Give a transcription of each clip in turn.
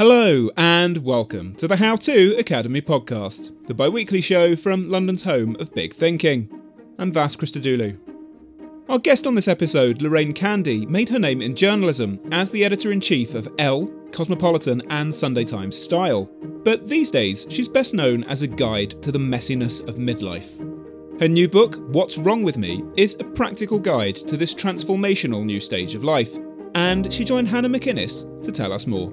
Hello, and welcome to the How To Academy podcast, the bi weekly show from London's home of big thinking. I'm Vas Christodoulou. Our guest on this episode, Lorraine Candy, made her name in journalism as the editor in chief of Elle, Cosmopolitan, and Sunday Times Style. But these days, she's best known as a guide to the messiness of midlife. Her new book, What's Wrong With Me, is a practical guide to this transformational new stage of life. And she joined Hannah McInnes to tell us more.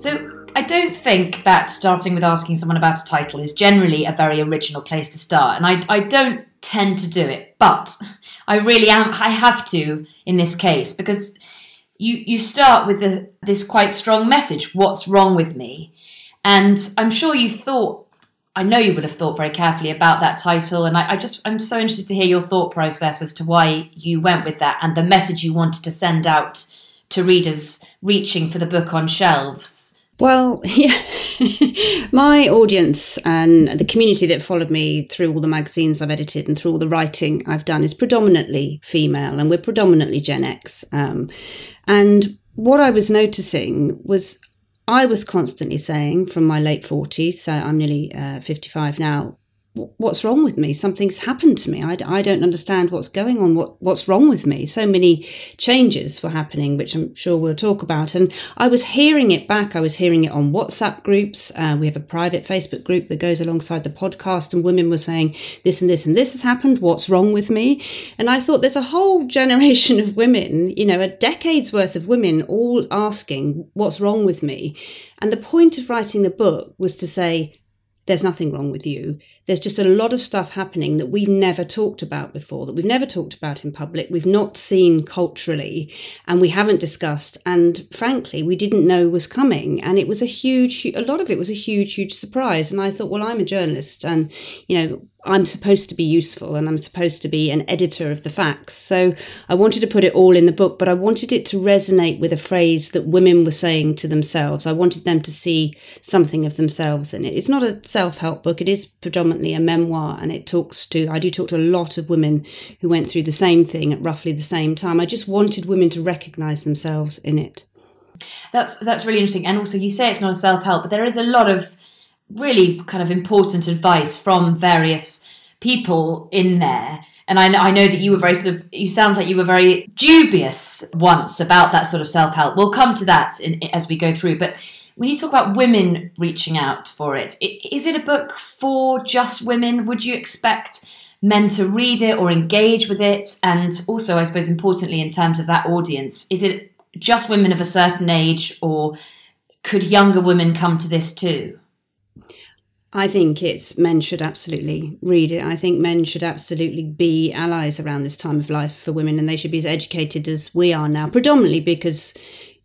So, I don't think that starting with asking someone about a title is generally a very original place to start, and I, I don't tend to do it, but I really am. I have to in this case because you you start with the, this quite strong message. What's wrong with me? And I'm sure you thought. I know you would have thought very carefully about that title, and I, I just I'm so interested to hear your thought process as to why you went with that and the message you wanted to send out to readers reaching for the book on shelves well, yeah, my audience and the community that followed me through all the magazines I've edited and through all the writing I've done is predominantly female, and we're predominantly Gen X. Um, and what I was noticing was I was constantly saying from my late 40s, so I'm nearly uh, 55 now, what's wrong with me? Something's happened to me. I, I don't understand what's going on. What what's wrong with me? So many changes were happening which i'm sure we'll talk about. And i was hearing it back. I was hearing it on whatsapp groups. Uh, we have a private facebook group that goes alongside the podcast and women were saying this and this and this has happened. What's wrong with me? And i thought there's a whole generation of women you know a decade's worth of women all asking what's wrong with me? And the point of writing the book was to say there's nothing wrong with you. There's just a lot of stuff happening that we've never talked about before, that we've never talked about in public, we've not seen culturally, and we haven't discussed. And frankly, we didn't know was coming. And it was a huge, a lot of it was a huge, huge surprise. And I thought, well, I'm a journalist, and, you know, I'm supposed to be useful and I'm supposed to be an editor of the facts. So I wanted to put it all in the book, but I wanted it to resonate with a phrase that women were saying to themselves. I wanted them to see something of themselves in it. It's not a self help book, it is predominantly a memoir and it talks to, I do talk to a lot of women who went through the same thing at roughly the same time. I just wanted women to recognize themselves in it. That's that's really interesting. And also you say it's not a self help, but there is a lot of really kind of important advice from various people in there. And I, I know that you were very sort of, you sounds like you were very dubious once about that sort of self help. We'll come to that in, as we go through. But when you talk about women reaching out for it, is it a book for just women? Would you expect men to read it or engage with it? And also, I suppose, importantly, in terms of that audience, is it just women of a certain age or could younger women come to this too? I think it's men should absolutely read it. I think men should absolutely be allies around this time of life for women, and they should be as educated as we are now, predominantly because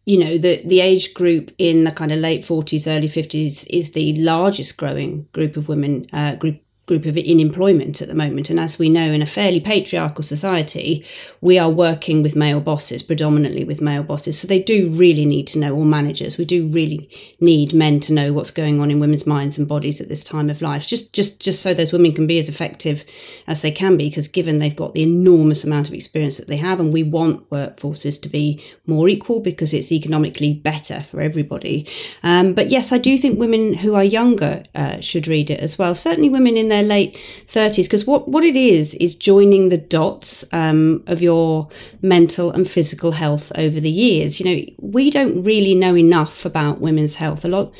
you know the the age group in the kind of late 40s early 50s is the largest growing group of women uh, group group of in employment at the moment. And as we know, in a fairly patriarchal society, we are working with male bosses, predominantly with male bosses. So they do really need to know, all managers, we do really need men to know what's going on in women's minds and bodies at this time of life, just just just so those women can be as effective as they can be, because given they've got the enormous amount of experience that they have, and we want workforces to be more equal because it's economically better for everybody. Um, but yes, I do think women who are younger uh, should read it as well. Certainly women in their late 30s because what, what it is is joining the dots um, of your mental and physical health over the years. You know we don't really know enough about women's health. A lot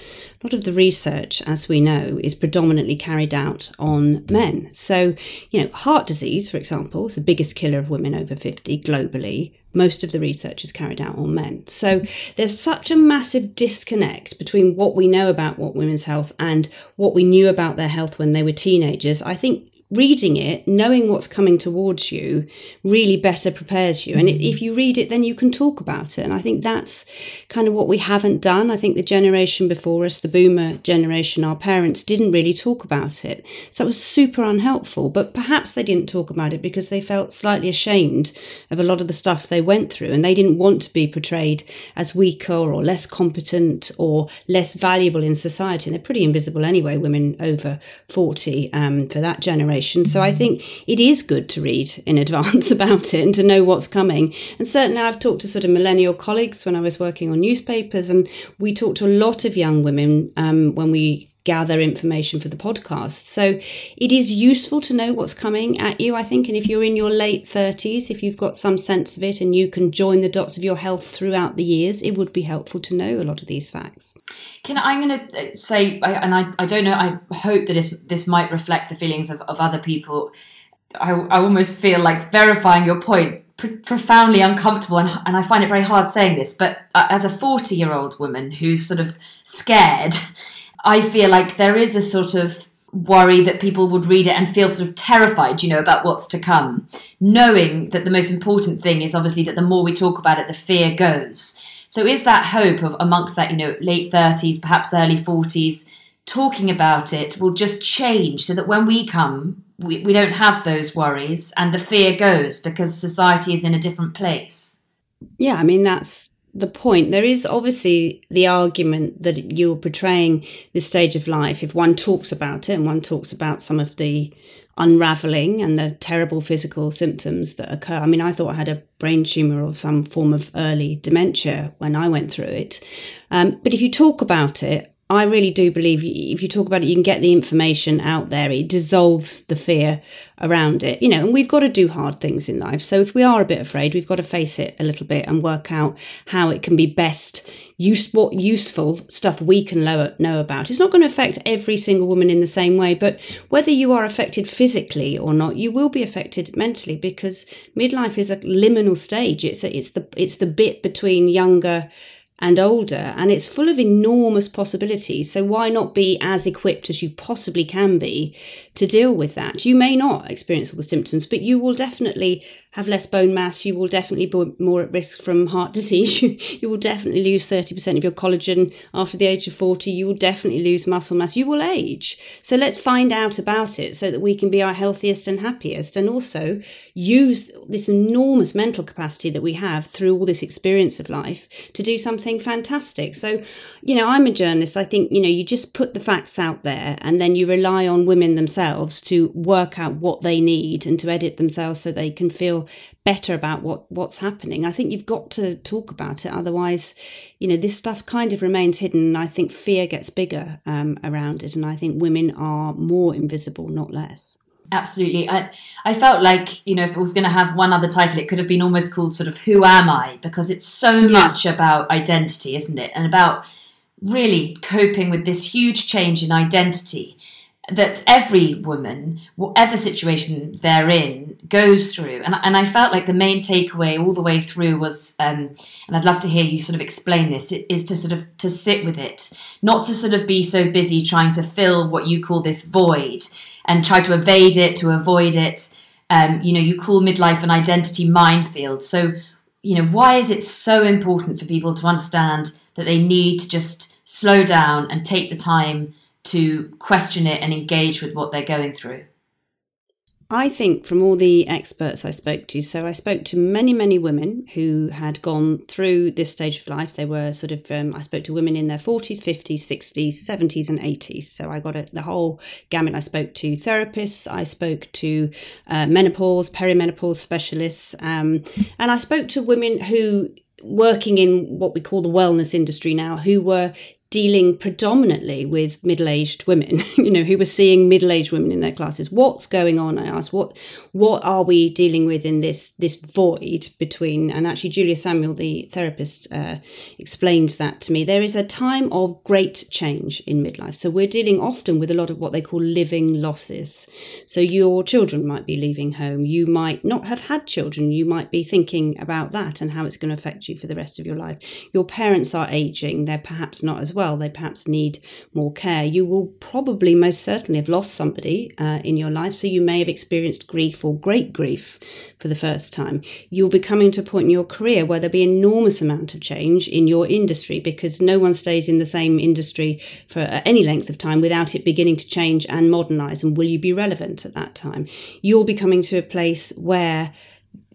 lot of the research as we know is predominantly carried out on men so you know heart disease for example is the biggest killer of women over 50 globally most of the research is carried out on men. So there's such a massive disconnect between what we know about what women's health and what we knew about their health when they were teenagers. I think reading it, knowing what's coming towards you, really better prepares you. And if you read it, then you can talk about it. And I think that's kind of what we haven't done. I think the generation before us, the boomer generation, our parents didn't really talk about it. So that was super unhelpful. But perhaps they didn't talk about it because they felt slightly ashamed of a lot of the stuff they went through and they didn't want to be portrayed as weaker or less competent or less valuable in society. And they're pretty invisible anyway, women over 40 um, for that generation So I think it is good to read in advance about it and to know what's coming. And certainly I've talked to sort of millennial colleagues when I was working on newspapers, and we talked to a lot of young women um, when we gather information for the podcast. So it is useful to know what's coming at you, I think. And if you're in your late 30s, if you've got some sense of it and you can join the dots of your health throughout the years, it would be helpful to know a lot of these facts. Can I'm going to uh, say, and I, I don't know, I hope that this, this might reflect the feelings of, of other people. I, I almost feel like verifying your point Pr- profoundly uncomfortable and, and I find it very hard saying this, but uh, as a 40 year old woman who's sort of scared I feel like there is a sort of worry that people would read it and feel sort of terrified, you know, about what's to come, knowing that the most important thing is obviously that the more we talk about it, the fear goes. So is that hope of amongst that, you know, late 30s, perhaps early 40s, talking about it will just change so that when we come, we, we don't have those worries and the fear goes because society is in a different place. Yeah, I mean, that's the point. There is obviously the argument that you're portraying this stage of life. If one talks about it and one talks about some of the unraveling and the terrible physical symptoms that occur. I mean, I thought I had a brain tumor or some form of early dementia when I went through it. Um, but if you talk about it, I really do believe if you talk about it, you can get the information out there. It dissolves the fear around it, you know, and we've got to do hard things in life. So if we are a bit afraid, we've got to face it a little bit and work out how it can be best use what useful stuff we can know about. It's not going to affect every single woman in the same way, but whether you are affected physically or not, you will be affected mentally because midlife is a liminal stage. It's a, it's the it's the bit between younger and older, and it's full of enormous possibilities. So, why not be as equipped as you possibly can be to deal with that? You may not experience all the symptoms, but you will definitely have less bone mass. You will definitely be more at risk from heart disease. You, you will definitely lose 30% of your collagen after the age of 40. You will definitely lose muscle mass. You will age. So, let's find out about it so that we can be our healthiest and happiest, and also use this enormous mental capacity that we have through all this experience of life to do something fantastic. So, you know, I'm a journalist. I think, you know, you just put the facts out there and then you rely on women themselves to work out what they need and to edit themselves so they can feel better about what what's happening. I think you've got to talk about it. Otherwise, you know, this stuff kind of remains hidden. I think fear gets bigger um, around it. And I think women are more invisible, not less. Absolutely. I, I felt like, you know, if it was going to have one other title, it could have been almost called sort of Who Am I? Because it's so yeah. much about identity, isn't it? And about really coping with this huge change in identity that every woman, whatever situation they're in, goes through. And, and I felt like the main takeaway all the way through was, um, and I'd love to hear you sort of explain this, is to sort of to sit with it, not to sort of be so busy trying to fill what you call this void and try to evade it, to avoid it. Um, you know, you call midlife an identity minefield. So, you know, why is it so important for people to understand that they need to just slow down and take the time to question it and engage with what they're going through? I think from all the experts I spoke to, so I spoke to many, many women who had gone through this stage of life. They were sort of, um, I spoke to women in their 40s, 50s, 60s, 70s, and 80s. So I got a, the whole gamut. I spoke to therapists, I spoke to uh, menopause, perimenopause specialists, um, and I spoke to women who working in what we call the wellness industry now who were dealing predominantly with middle-aged women, you know, who were seeing middle-aged women in their classes. What's going on? I asked, what what are we dealing with in this this void between? And actually, Julia Samuel, the therapist, uh, explained that to me. There is a time of great change in midlife, so we're dealing often with a lot of what they call living losses. So your children might be leaving home. You might not have had children. You might be thinking about that and how it's going to affect you for the rest of your life. Your parents are aging. They're perhaps not as well well. They perhaps need more care. You will probably most certainly have lost somebody uh, in your life. So you may have experienced grief or great grief for the first time. You'll be coming to a point in your career where there'll be enormous amount of change in your industry because no one stays in the same industry for any length of time without it beginning to change and modernize. And will you be relevant at that time? You'll be coming to a place where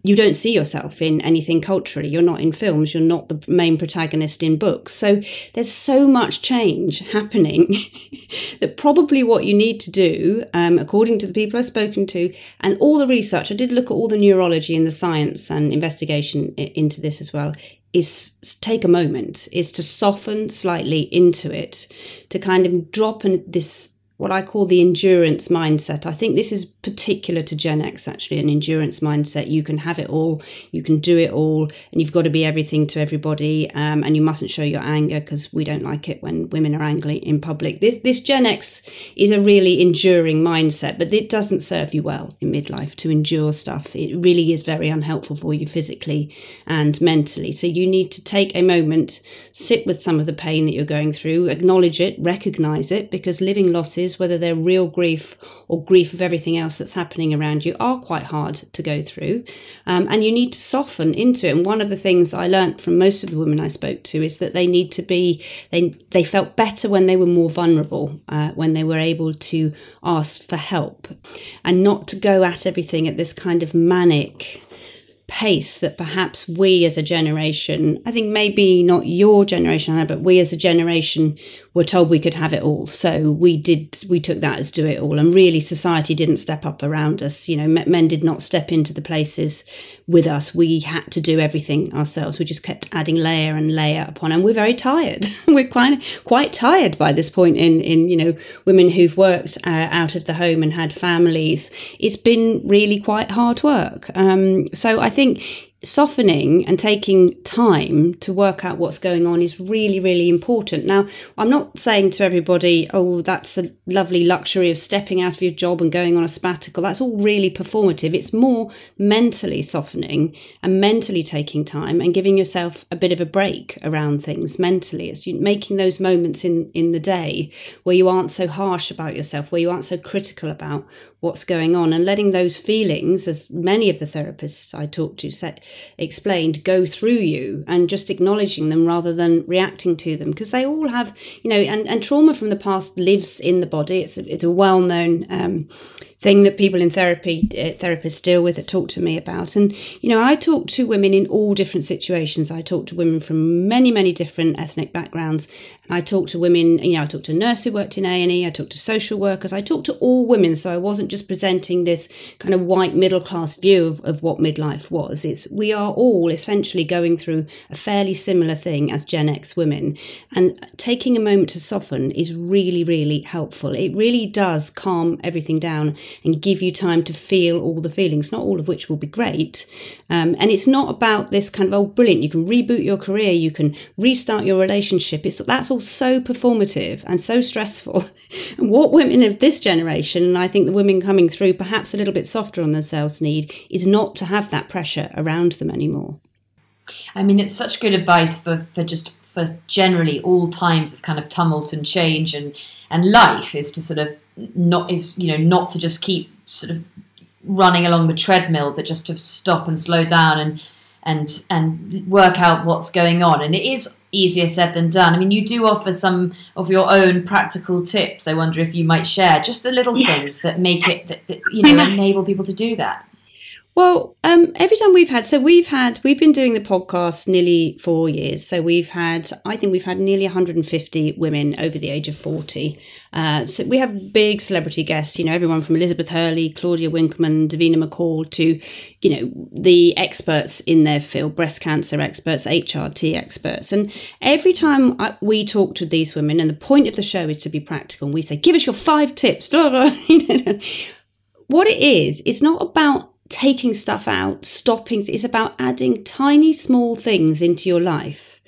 you don't see yourself in anything culturally. You're not in films. You're not the main protagonist in books. So there's so much change happening that probably what you need to do, um, according to the people I've spoken to and all the research, I did look at all the neurology and the science and investigation into this as well, is take a moment, is to soften slightly into it, to kind of drop in this what I call the endurance mindset. I think this is particular to Gen X, actually, an endurance mindset. You can have it all, you can do it all, and you've got to be everything to everybody, um, and you mustn't show your anger because we don't like it when women are angry in public. This this Gen X is a really enduring mindset, but it doesn't serve you well in midlife to endure stuff. It really is very unhelpful for you physically and mentally. So you need to take a moment, sit with some of the pain that you're going through, acknowledge it, recognize it, because living losses whether they're real grief or grief of everything else that's happening around you, are quite hard to go through. Um, and you need to soften into it. And one of the things I learnt from most of the women I spoke to is that they need to be, they, they felt better when they were more vulnerable, uh, when they were able to ask for help and not to go at everything at this kind of manic pace that perhaps we as a generation, I think maybe not your generation, but we as a generation were told we could have it all. So we did, we took that as do it all. And really, society didn't step up around us. You know, men did not step into the places with us. We had to do everything ourselves. We just kept adding layer and layer upon, and we're very tired. we're quite quite tired by this point in in you know women who've worked uh, out of the home and had families. It's been really quite hard work. Um, so I think softening and taking time to work out what's going on is really, really important. Now, I'm not saying to everybody, oh, that's a lovely luxury of stepping out of your job and going on a sabbatical. That's all really performative. It's more mentally softening and mentally taking time and giving yourself a bit of a break around things mentally. It's making those moments in, in the day where you aren't so harsh about yourself, where you aren't so critical about what's going on and letting those feelings, as many of the therapists I talked to said, explained, go through you and just acknowledging them rather than reacting to them. Because they all have, you know, and, and trauma from the past lives in the body. It's a, it's a well known um, thing that people in therapy, uh, therapists deal with, that talk to me about. And, you know, I talk to women in all different situations. I talk to women from many, many different ethnic backgrounds. I talked to women, you know, I talked to a nurse who worked in A&E, I talk to social workers, I talked to all women. So I wasn't just presenting this kind of white middle class view of, of what midlife was. It's we are all essentially going through a fairly similar thing as Gen X women, and taking a moment to soften is really, really helpful. It really does calm everything down and give you time to feel all the feelings, not all of which will be great. Um, and it's not about this kind of oh, brilliant! You can reboot your career, you can restart your relationship. It's that's all so performative and so stressful. and what women of this generation, and I think the women coming through perhaps a little bit softer on themselves need is not to have that pressure around them anymore. I mean, it's such good advice for, for just for generally all times of kind of tumult and change and and life is to sort of not is you know not to just keep sort of running along the treadmill, but just to stop and slow down and and and work out what's going on. And it is easier said than done. I mean, you do offer some of your own practical tips. I wonder if you might share just the little yes. things that make it that, that you know enable people to do that. Well, um, every time we've had, so we've had, we've been doing the podcast nearly four years. So we've had, I think we've had nearly 150 women over the age of 40. Uh, so we have big celebrity guests, you know, everyone from Elizabeth Hurley, Claudia Winkleman, Davina McCall to, you know, the experts in their field, breast cancer experts, HRT experts. And every time I, we talk to these women, and the point of the show is to be practical, and we say, give us your five tips, what it is, it's not about taking stuff out, stopping. It's about adding tiny, small things into your life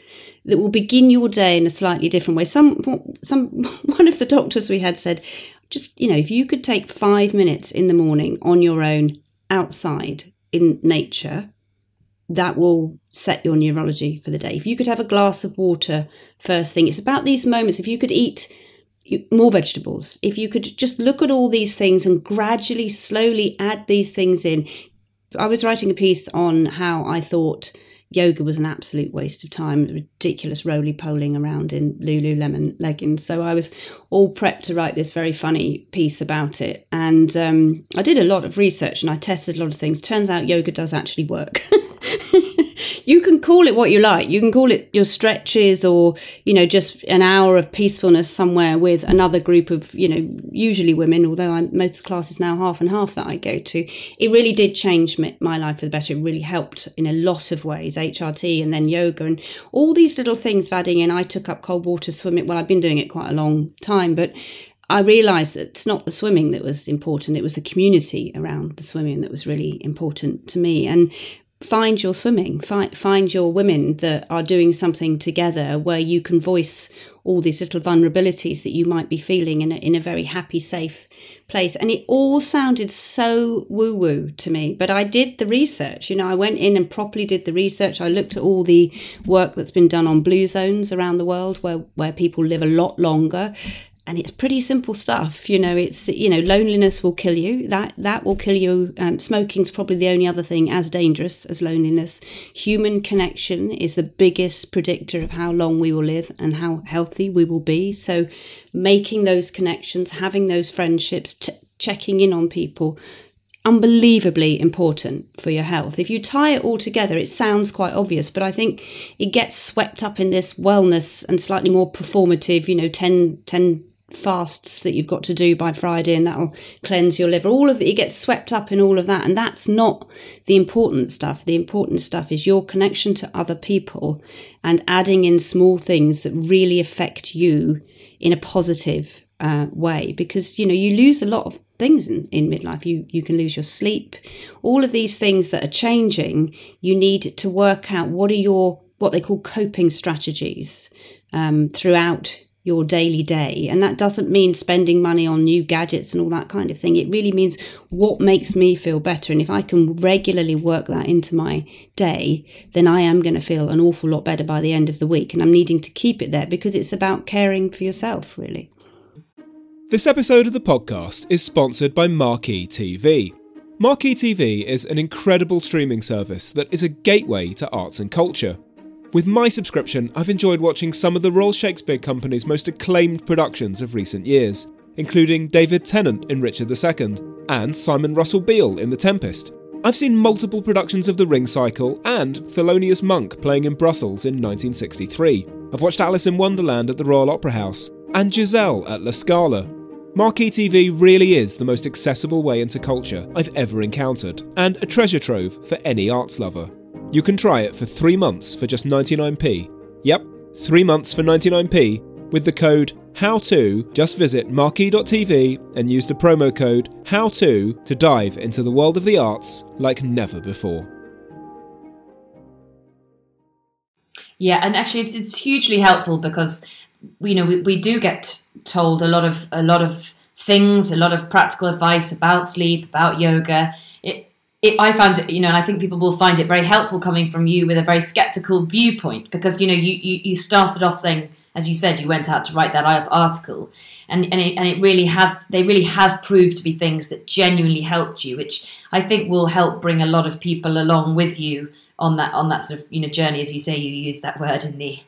that will begin your day in a slightly different way. Some, some, one of the doctors we had said, just you know, if you could take five minutes in the morning on your own outside in nature, that will set your neurology for the day. If you could have a glass of water first thing, it's about these moments. If you could eat more vegetables. If you could just look at all these things and gradually, slowly add these things in. I was writing a piece on how I thought yoga was an absolute waste of time, ridiculous roly poling around in Lululemon leggings. So I was all prepped to write this very funny piece about it. And um, I did a lot of research and I tested a lot of things. Turns out yoga does actually work. you can call it what you like. You can call it your stretches or, you know, just an hour of peacefulness somewhere with another group of, you know, usually women, although I'm, most classes now half and half that I go to. It really did change my life for the better. It really helped in a lot of ways, HRT and then yoga and all these little things adding in. I took up cold water swimming. Well, I've been doing it quite a long time, but I realised that it's not the swimming that was important, it was the community around the swimming that was really important to me. And find your swimming, find, find your women that are doing something together where you can voice all these little vulnerabilities that you might be feeling in a, in a very happy, safe place. And it all sounded so woo woo to me. But I did the research. You know, I went in and properly did the research. I looked at all the work that's been done on blue zones around the world where, where people live a lot longer and it's pretty simple stuff you know it's you know loneliness will kill you. That that will kill you. Um, smoking's probably the only other thing as dangerous as loneliness. Human connection is the biggest predictor of how long we will live and how healthy we will be. So making those connections having those friendships ch- checking in on people unbelievably important for your health. If you tie it all together, it sounds quite obvious, but I think it gets swept up in this wellness and slightly more performative, you know, 10, 10 fasts that you've got to do by Friday and that'll cleanse your liver. All of it, you get swept up in all of that. And that's not the important stuff. The important stuff is your connection to other people and adding in small things that really affect you in a positive uh, way because you know you lose a lot of things in, in midlife you you can lose your sleep all of these things that are changing you need to work out what are your what they call coping strategies um, throughout your daily day. And that doesn't mean spending money on new gadgets and all that kind of thing. It really means what makes me feel better. And if I can regularly work that into my day, then I am going to feel an awful lot better by the end of the week. And I'm needing to keep it there because it's about caring for yourself, really. This episode of the podcast is sponsored by Marquee TV. Marquee TV is an incredible streaming service that is a gateway to arts and culture. With my subscription, I've enjoyed watching some of the Royal Shakespeare Company's most acclaimed productions of recent years, including David Tennant in Richard II and Simon Russell Beale in The Tempest. I've seen multiple productions of The Ring Cycle and Thelonious Monk playing in Brussels in 1963. I've watched Alice in Wonderland at the Royal Opera House and Giselle at La Scala. Marquee TV really is the most accessible way into culture I've ever encountered, and a treasure trove for any arts lover. You can try it for three months for just 99p. Yep, three months for 99p with the code HOW2. Just visit marquee.tv and use the promo code HOW2 to dive into the world of the arts like never before. Yeah, and actually, it's, it's hugely helpful because you know we, we do get told a lot of a lot of things, a lot of practical advice about sleep, about yoga, it, I found it, you know, and I think people will find it very helpful coming from you with a very skeptical viewpoint because, you know, you, you, you started off saying, as you said, you went out to write that article and, and, it, and it really have, they really have proved to be things that genuinely helped you, which I think will help bring a lot of people along with you on that on that sort of you know journey. As you say you use that word in the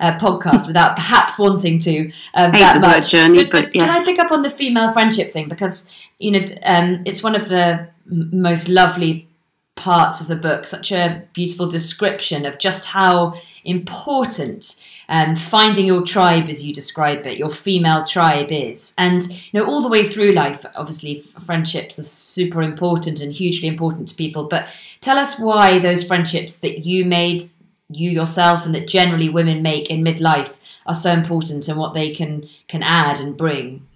uh, podcast without perhaps wanting to um, that much. journey but, but yes. can i pick up on the female friendship thing? Because you know um, it's one of the most lovely parts of the book, such a beautiful description of just how important um, finding your tribe, as you describe it, your female tribe is. And, you know, all the way through life, obviously, friendships are super important and hugely important to people. But tell us why those friendships that you made, you yourself, and that generally women make in midlife are so important and what they can can add and bring.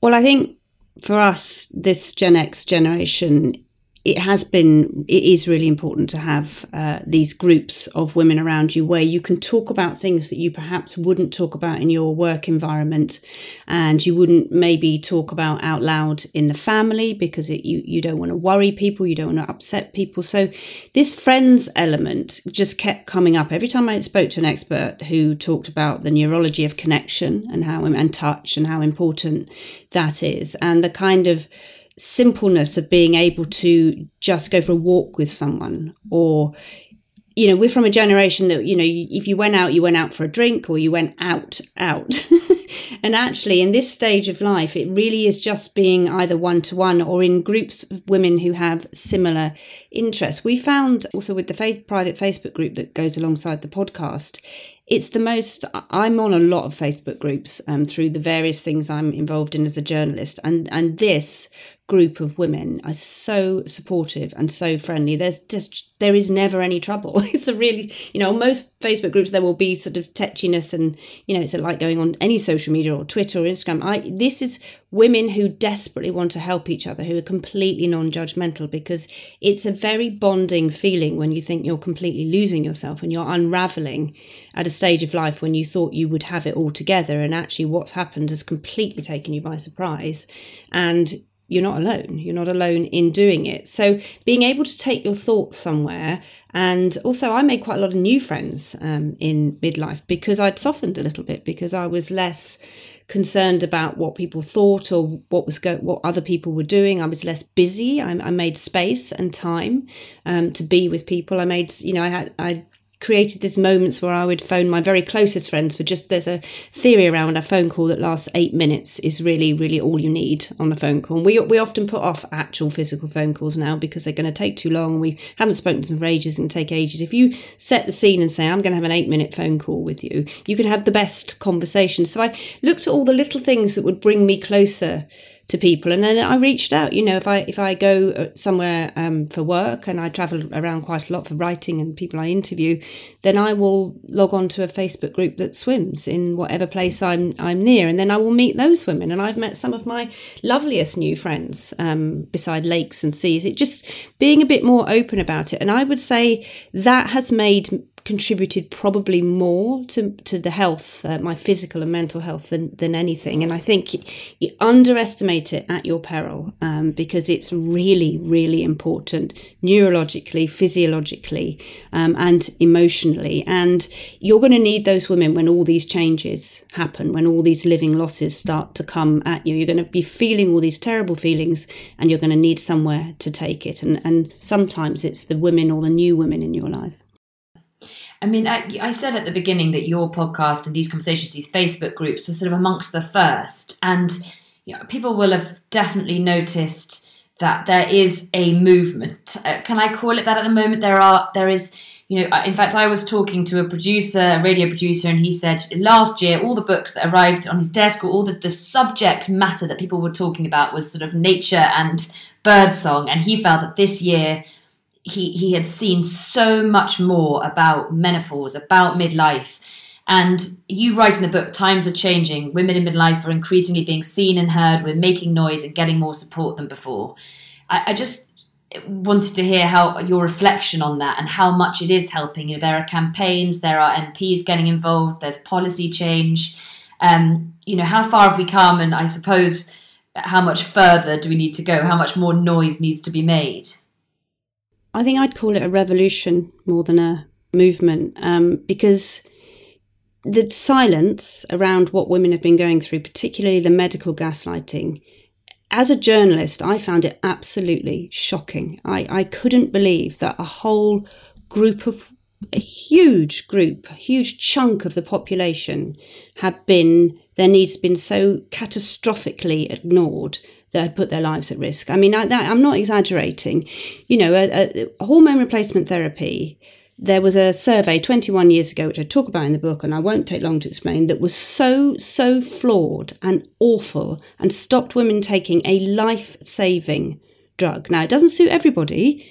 Well, I think for us, this Gen X generation, it has been, it is really important to have uh, these groups of women around you where you can talk about things that you perhaps wouldn't talk about in your work environment and you wouldn't maybe talk about out loud in the family because it, you, you don't want to worry people, you don't want to upset people. So this friends element just kept coming up every time I spoke to an expert who talked about the neurology of connection and how, and touch and how important that is and the kind of, simpleness of being able to just go for a walk with someone or you know, we're from a generation that, you know, if you went out, you went out for a drink or you went out, out. and actually, in this stage of life, it really is just being either one to one or in groups of women who have similar interests. We found also with the faith, private Facebook group that goes alongside the podcast, it's the most i'm on a lot of facebook groups um, through the various things i'm involved in as a journalist and and this group of women are so supportive and so friendly. There's just there is never any trouble. It's a really you know most Facebook groups there will be sort of tetchiness and you know it's like going on any social media or Twitter or Instagram. I this is women who desperately want to help each other who are completely non-judgmental because it's a very bonding feeling when you think you're completely losing yourself and you're unraveling at a stage of life when you thought you would have it all together and actually what's happened has completely taken you by surprise and you're not alone. You're not alone in doing it. So being able to take your thoughts somewhere, and also I made quite a lot of new friends um, in midlife because I'd softened a little bit because I was less concerned about what people thought or what was go- what other people were doing. I was less busy. I, I made space and time um, to be with people. I made you know I had I created these moments where I would phone my very closest friends for just there's a theory around a phone call that lasts eight minutes is really really all you need on a phone call. And we we often put off actual physical phone calls now because they're going to take too long. We haven't spoken to them for ages and take ages. If you set the scene and say I'm going to have an eight minute phone call with you, you can have the best conversation. So I looked at all the little things that would bring me closer to people. And then I reached out you know if I if I go uh, somewhere um, for work and I travel around quite a lot for writing and people I interview then I will log on to a Facebook group that swims in whatever place I'm I'm near. And then I will meet those women. And I've met some of my loveliest new friends um, beside lakes and seas. It just being a bit more open about it. And I would say that has made contributed probably more to, to the health, uh, my physical and mental health, than, than anything. And I think you underestimate it at your peril um, because it's really, really important neurologically, physiologically, um, and emotionally. And you're going to need those women when all these changes happen, when all these living losses start to come at you. You're going to be feeling all these terrible feelings and you're going to need somewhere to take it. And, and sometimes it's the women or the new women in your life. I mean, I, I, said at the beginning that your podcast and these conversations, these Facebook groups, were sort of amongst the first, and you know, people will have definitely noticed that there is a movement. Uh, can I call it that at the moment? There are, there is. You know, in fact, I was talking to a producer, a radio producer, and he said last year all the books that arrived on his desk, or all the, the subject matter that people were talking about was sort of nature and birdsong, and he felt that this year he he had seen so much more about menopause, about midlife. And you write in the book, times are changing. Women in midlife are increasingly being seen and heard. We're making noise and getting more support than before. I, I just wanted to hear how your reflection on that and how much it is helping. You know, there are campaigns, there are MPs getting involved, there's policy change. Um, you know, how far have we come? And I suppose how much further do we need to go? How much more noise needs to be made? I think I'd call it a revolution more than a movement um, because the silence around what women have been going through, particularly the medical gaslighting, as a journalist, I found it absolutely shocking. I, I couldn't believe that a whole group of a huge group, a huge chunk of the population had been, their needs been so catastrophically ignored that had put their lives at risk. I mean, I, am not exaggerating. You know, a, a hormone replacement therapy there was a survey 21 years ago, which I talk about in the book, and I won't take long to explain, that was so, so flawed and awful and stopped women taking a life saving drug. Now, it doesn't suit everybody,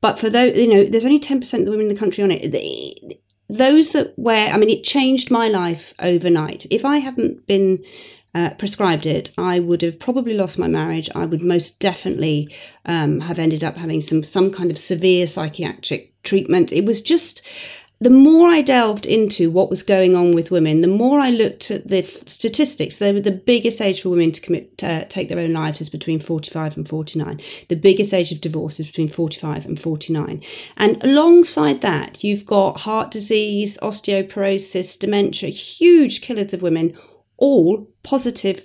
but for those, you know, there's only 10% of the women in the country on it. those that wear, I mean, it changed my life overnight. If I hadn't been uh, prescribed it, I would have probably lost my marriage. I would most definitely um, have ended up having some some kind of severe psychiatric treatment. It was just the more I delved into what was going on with women, the more I looked at the statistics. The biggest age for women to commit uh, take their own lives is between 45 and 49. The biggest age of divorce is between 45 and 49. And alongside that, you've got heart disease, osteoporosis, dementia, huge killers of women all positive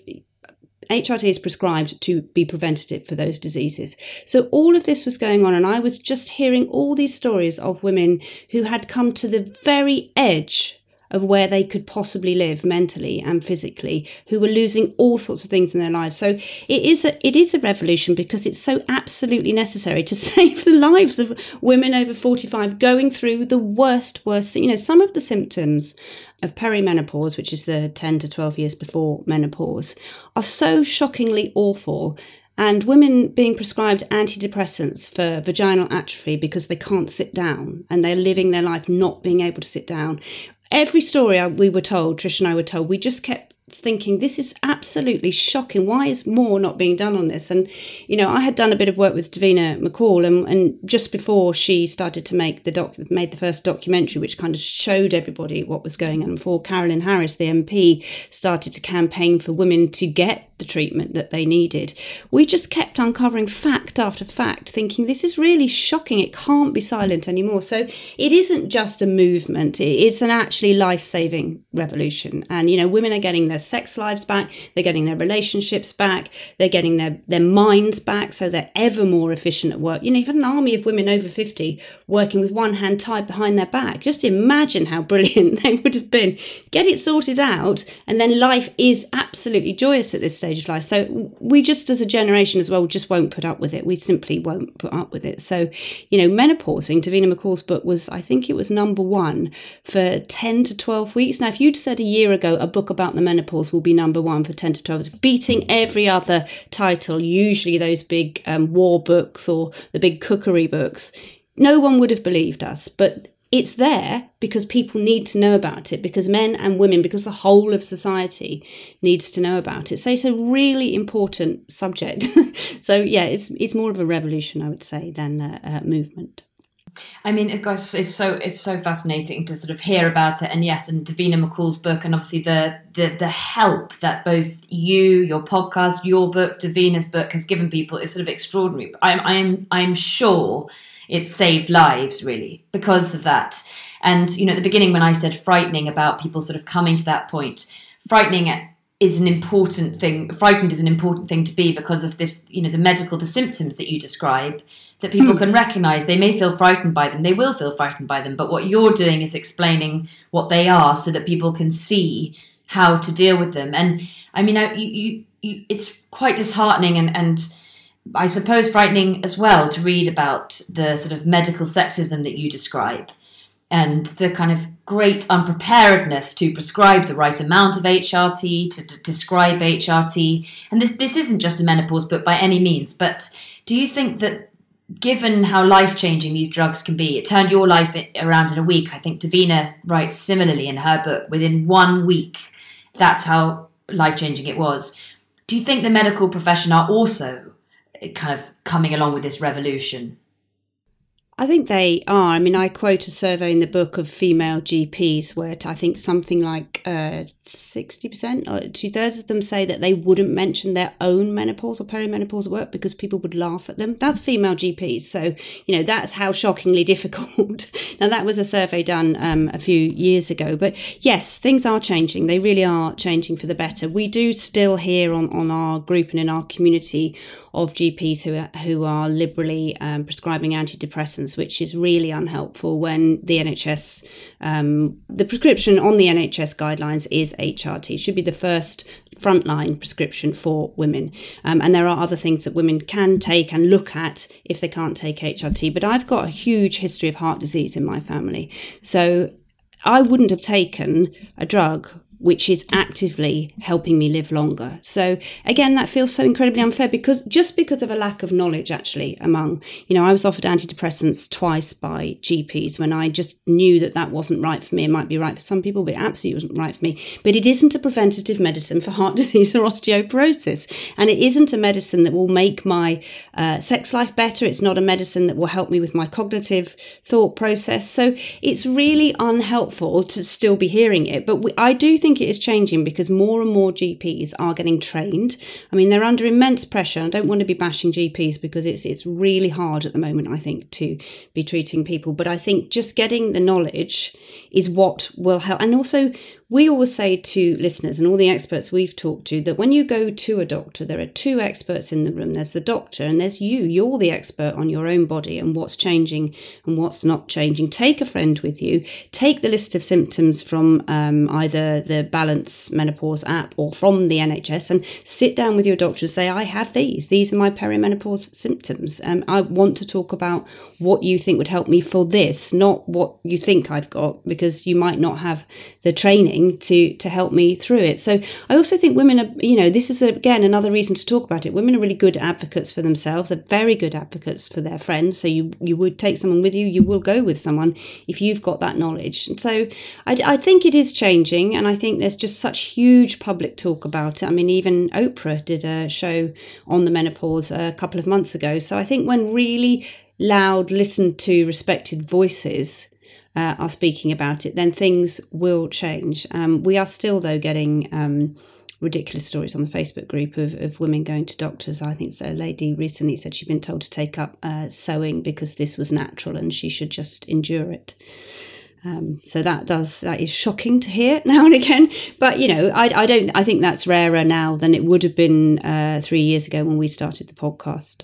HRT is prescribed to be preventative for those diseases. So all of this was going on, and I was just hearing all these stories of women who had come to the very edge of where they could possibly live mentally and physically who were losing all sorts of things in their lives. So it is a it is a revolution because it's so absolutely necessary to save the lives of women over 45 going through the worst worst you know some of the symptoms of perimenopause which is the 10 to 12 years before menopause are so shockingly awful. And women being prescribed antidepressants for vaginal atrophy because they can't sit down and they're living their life not being able to sit down every story we were told, Trish and I were told, we just kept thinking this is absolutely shocking why is more not being done on this and you know i had done a bit of work with davina mccall and, and just before she started to make the doc made the first documentary which kind of showed everybody what was going on before carolyn harris the mp started to campaign for women to get the treatment that they needed. We just kept uncovering fact after fact, thinking this is really shocking. It can't be silent anymore. So it isn't just a movement, it's an actually life saving revolution. And, you know, women are getting their sex lives back, they're getting their relationships back, they're getting their, their minds back, so they're ever more efficient at work. You know, you've an army of women over 50 working with one hand tied behind their back. Just imagine how brilliant they would have been. Get it sorted out, and then life is absolutely joyous at this stage stage of life. So we just, as a generation as well, just won't put up with it. We simply won't put up with it. So, you know, menopausing, Davina McCall's book was, I think it was number one for 10 to 12 weeks. Now, if you'd said a year ago a book about the menopause will be number one for 10 to 12 weeks, beating every other title, usually those big um, war books or the big cookery books, no one would have believed us. But it's there because people need to know about it because men and women because the whole of society needs to know about it. So it's a really important subject. So yeah it's it's more of a revolution i would say than a, a movement I mean, it goes, it's so it's so fascinating to sort of hear about it, and yes, and Davina McCall's book, and obviously the the the help that both you, your podcast, your book, Davina's book has given people is sort of extraordinary. I'm I'm I'm sure it's saved lives really because of that. And you know, at the beginning when I said frightening about people sort of coming to that point, frightening is an important thing. Frightened is an important thing to be because of this, you know, the medical, the symptoms that you describe that people hmm. can recognize. They may feel frightened by them. They will feel frightened by them. But what you're doing is explaining what they are so that people can see how to deal with them. And I mean, I, you, you, you, it's quite disheartening and, and I suppose frightening as well to read about the sort of medical sexism that you describe and the kind of great unpreparedness to prescribe the right amount of HRT, to, to describe HRT. And this, this isn't just a menopause book by any means, but do you think that given how life changing these drugs can be, it turned your life around in a week? I think Davina writes similarly in her book, within one week, that's how life changing it was. Do you think the medical profession are also eh, kind of coming along with this revolution? I think they are. I mean, I quote a survey in the book of female GPs where I think something like uh, 60% or two thirds of them say that they wouldn't mention their own menopause or perimenopause work because people would laugh at them. That's female GPs. So, you know, that's how shockingly difficult. now, that was a survey done um, a few years ago. But yes, things are changing. They really are changing for the better. We do still hear on, on our group and in our community of GPs who are, who are liberally um, prescribing antidepressants, which is really unhelpful when the NHS, um, the prescription on the NHS guidelines is HRT. It should be the first frontline prescription for women. Um, and there are other things that women can take and look at if they can't take HRT. But I've got a huge history of heart disease in my family. So I wouldn't have taken a drug which is actively helping me live longer. So again, that feels so incredibly unfair because just because of a lack of knowledge, actually, among, you know, I was offered antidepressants twice by GPs when I just knew that that wasn't right for me. It might be right for some people, but it absolutely wasn't right for me. But it isn't a preventative medicine for heart disease or osteoporosis. And it isn't a medicine that will make my uh, sex life better. It's not a medicine that will help me with my cognitive thought process. So it's really unhelpful to still be hearing it. But we, I do think think it is changing because more and more GPs are getting trained. I mean, they're under immense pressure. I don't want to be bashing GPs because it's it's really hard at the moment. I think to be treating people, but I think just getting the knowledge is what will help. And also, we always say to listeners and all the experts we've talked to that when you go to a doctor, there are two experts in the room. There's the doctor and there's you. You're the expert on your own body and what's changing and what's not changing. Take a friend with you. Take the list of symptoms from um, either the Balance Menopause app or from the NHS and sit down with your doctor and say, I have these. These are my perimenopause symptoms. Um, I want to talk about what you think would help me for this, not what you think I've got, because you might not have the training to to help me through it. So I also think women are, you know, this is again another reason to talk about it. Women are really good advocates for themselves. They're very good advocates for their friends. So you you would take someone with you. You will go with someone if you've got that knowledge. And so I, I think it is changing, and I think there's just such huge public talk about it. I mean, even Oprah did a show on the menopause a couple of months ago. So I think when really loud, listened to, respected voices uh, are speaking about it, then things will change. Um, we are still, though, getting um, ridiculous stories on the Facebook group of, of women going to doctors. I think a lady recently said she'd been told to take up uh, sewing because this was natural and she should just endure it. Um, so that does that is shocking to hear now and again. But you know, I, I don't. I think that's rarer now than it would have been uh, three years ago when we started the podcast.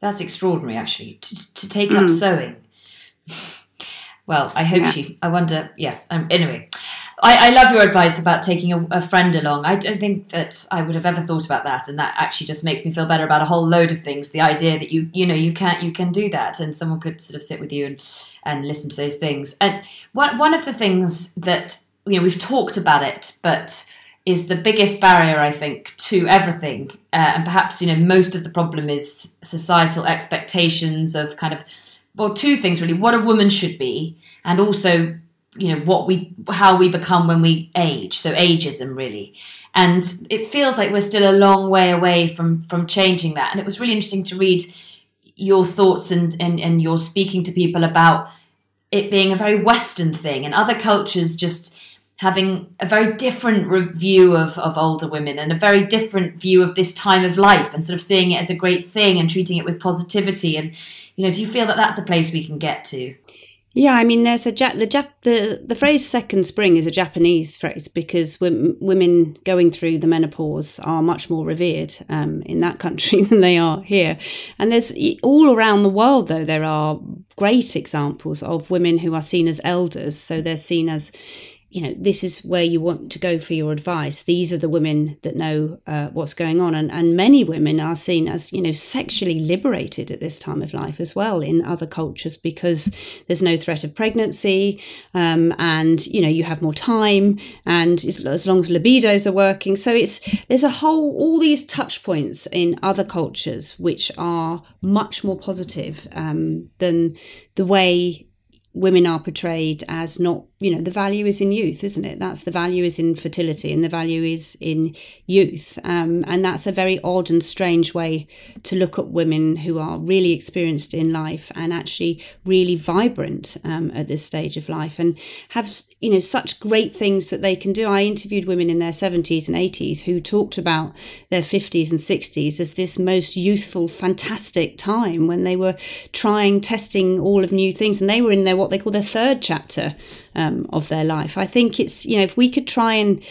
That's extraordinary, actually, to, to take mm. up sewing. well, I hope yeah. she. I wonder. Yes. Um, anyway, I, I, love your advice about taking a, a, friend along. I don't think that I would have ever thought about that, and that actually just makes me feel better about a whole load of things. The idea that you, you know, you can you can do that, and someone could sort of sit with you and and listen to those things. And one one of the things that you know we've talked about it, but is the biggest barrier, I think, to everything. Uh, and perhaps, you know, most of the problem is societal expectations of kind of, well, two things really what a woman should be, and also, you know, what we, how we become when we age. So, ageism, really. And it feels like we're still a long way away from, from changing that. And it was really interesting to read your thoughts and, and, and your speaking to people about it being a very Western thing and other cultures just having a very different view of, of older women and a very different view of this time of life and sort of seeing it as a great thing and treating it with positivity and you know do you feel that that's a place we can get to yeah, I mean, there's a Jap- the the the phrase "second spring" is a Japanese phrase because women going through the menopause are much more revered um, in that country than they are here. And there's all around the world, though, there are great examples of women who are seen as elders. So they're seen as you know, this is where you want to go for your advice. These are the women that know uh, what's going on. And, and many women are seen as, you know, sexually liberated at this time of life as well in other cultures because there's no threat of pregnancy um, and, you know, you have more time and as long as libidos are working. So it's, there's a whole, all these touch points in other cultures which are much more positive um, than the way women are portrayed as not you know the value is in youth isn't it? That's the value is in fertility and the value is in youth. Um, and that's a very odd and strange way to look at women who are really experienced in life and actually really vibrant um, at this stage of life and have you know such great things that they can do. I interviewed women in their 70s and 80s who talked about their 50s and 60s as this most youthful fantastic time when they were trying testing all of new things and they were in their what they call their third chapter um, of their life. I think it's, you know, if we could try and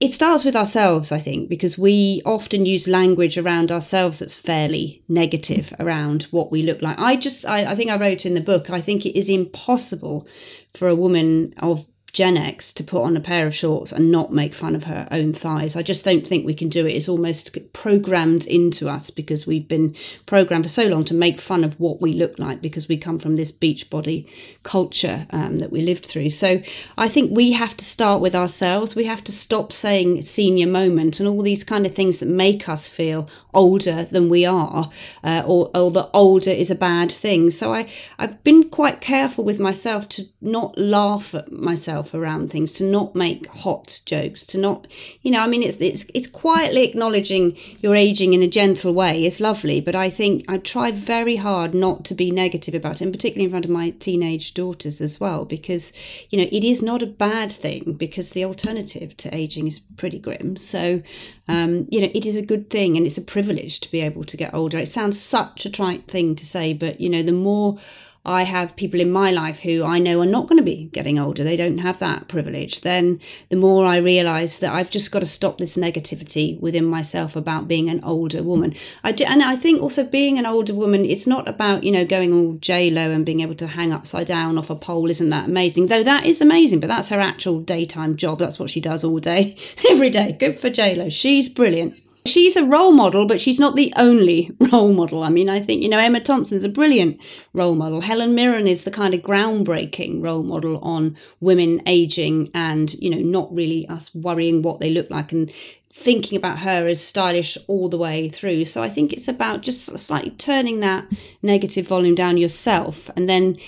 it starts with ourselves, I think, because we often use language around ourselves that's fairly negative around what we look like. I just, I, I think I wrote in the book, I think it is impossible for a woman of Gen X to put on a pair of shorts and not make fun of her own thighs. I just don't think we can do it. It's almost programmed into us because we've been programmed for so long to make fun of what we look like because we come from this beach body culture um, that we lived through. So I think we have to start with ourselves. We have to stop saying senior moment and all these kind of things that make us feel older than we are, uh, or, or that older is a bad thing. So I, I've been quite careful with myself to not laugh at myself around things, to not make hot jokes, to not, you know, I mean, it's, it's, it's quietly acknowledging you're aging in a gentle way. It's lovely, but I think I try very hard not to be negative about it, and particularly in front of my teenage daughters as well, because, you know, it is not a bad thing because the alternative to aging is pretty grim. So, um, you know, it is a good thing and it's a privilege to be able to get older. It sounds such a trite thing to say, but, you know, the more I have people in my life who I know are not going to be getting older, they don't have that privilege, then the more I realise that I've just got to stop this negativity within myself about being an older woman. I do, and I think also being an older woman, it's not about, you know, going all J-Lo and being able to hang upside down off a pole. Isn't that amazing? Though that is amazing, but that's her actual daytime job. That's what she does all day, every day. Good for J-Lo. She's brilliant. She's a role model, but she's not the only role model. I mean, I think, you know, Emma Thompson's a brilliant role model. Helen Mirren is the kind of groundbreaking role model on women aging and, you know, not really us worrying what they look like and thinking about her as stylish all the way through. So I think it's about just slightly turning that negative volume down yourself and then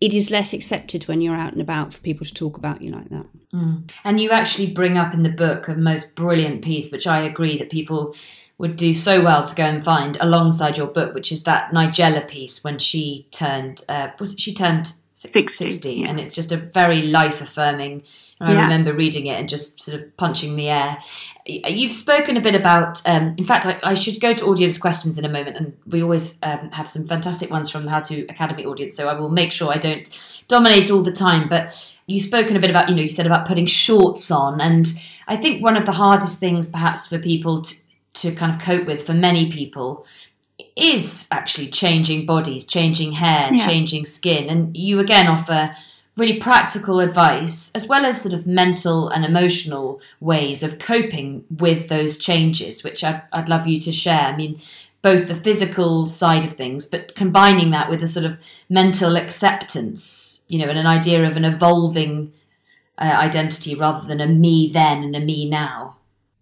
it is less accepted when you're out and about for people to talk about you like that. Mm. And you actually bring up in the book a most brilliant piece, which I agree that people would do so well to go and find alongside your book, which is that Nigella piece when she turned, uh, was it, she turned 60, 60 yeah. and it's just a very life affirming I yeah. remember reading it and just sort of punching the air. You've spoken a bit about, um, in fact, I, I, should go to audience questions in a moment, and we always um, have some fantastic ones from the How to Academy audience, so I will make sure I don't dominate all the time. But you've spoken a bit about, you know, you said about putting shorts on, and I think one of the hardest things perhaps for people to, to kind of cope with, for many people, is actually changing bodies, changing hair, yeah. changing skin. And you again offer really practical advice, as well as sort of mental and emotional ways of coping with those changes, which I'd, I'd love you to share. I mean, both the physical side of things, but combining that with a sort of mental acceptance, you know, and an idea of an evolving uh, identity rather than a me then and a me now.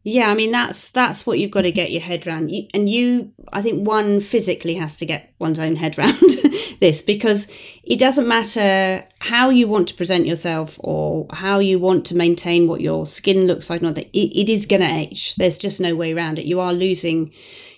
Yeah, I mean that's that's what you've got to mm-hmm. get your head around. and you, I think, one physically has to get one's own head around this because it doesn't matter how you want to present yourself or how you want to maintain what your skin looks like. Not that it, it is going to age. There's just no way around it. You are losing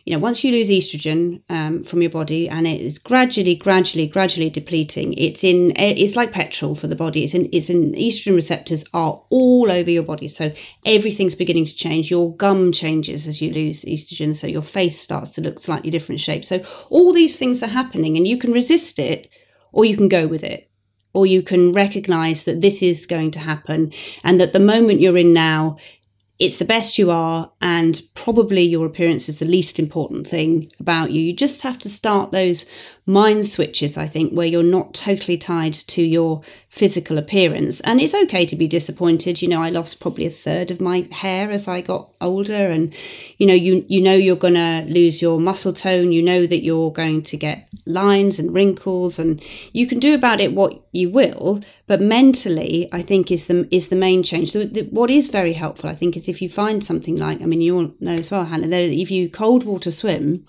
you know, once you lose estrogen um, from your body and it is gradually, gradually, gradually depleting, it's in, it's like petrol for the body. It's in, it's in, estrogen receptors are all over your body. So everything's beginning to change. Your gum changes as you lose estrogen. So your face starts to look slightly different shape. So all these things are happening and you can resist it or you can go with it or you can recognize that this is going to happen and that the moment you're in now it's the best you are, and probably your appearance is the least important thing about you. You just have to start those mind switches, I think, where you're not totally tied to your physical appearance. And it's okay to be disappointed. You know, I lost probably a third of my hair as I got older, and you know, you you know you're gonna lose your muscle tone. You know that you're going to get lines and wrinkles, and you can do about it what you will. But mentally, I think is the is the main change. So the, what is very helpful, I think, is if you find something like I mean, you all know as well, Hannah. that if you cold water swim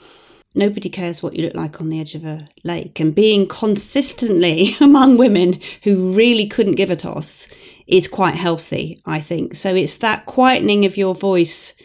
nobody cares what you look like on the edge of a lake. And being consistently among women who really couldn't give a toss is quite healthy, I think. So it's that quietening of your voice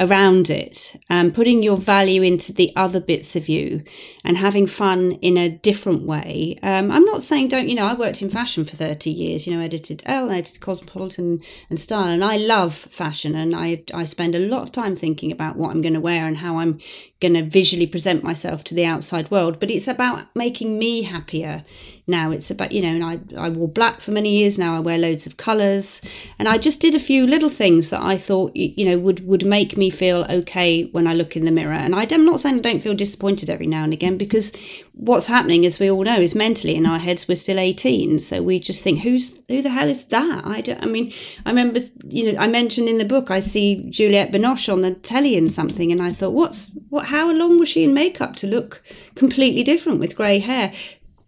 around it and putting your value into the other bits of you and having fun in a different way. Um, I'm not saying don't, you know, I worked in fashion for 30 years, you know, edited Elle, edited Cosmopolitan and Style, and I love fashion and I, I spend a lot of time thinking about what I'm going to wear and how I'm going to visually present myself to the outside world. But it's about making me happier now. It's about, you know, and I, I wore black for many years now. I wear loads of colours. And I just did a few little things that I thought, you know, would, would make me feel okay when I look in the mirror. And I'm not saying I don't feel disappointed every now and again because what's happening, as we all know, is mentally in our heads, we're still 18. So we just think, who's, who the hell is that? I don't, I mean, I remember, you know, I mentioned in the book, I see Juliette Binoche on the telly in something. And I thought, what's, what, how long was she in makeup to look completely different with grey hair?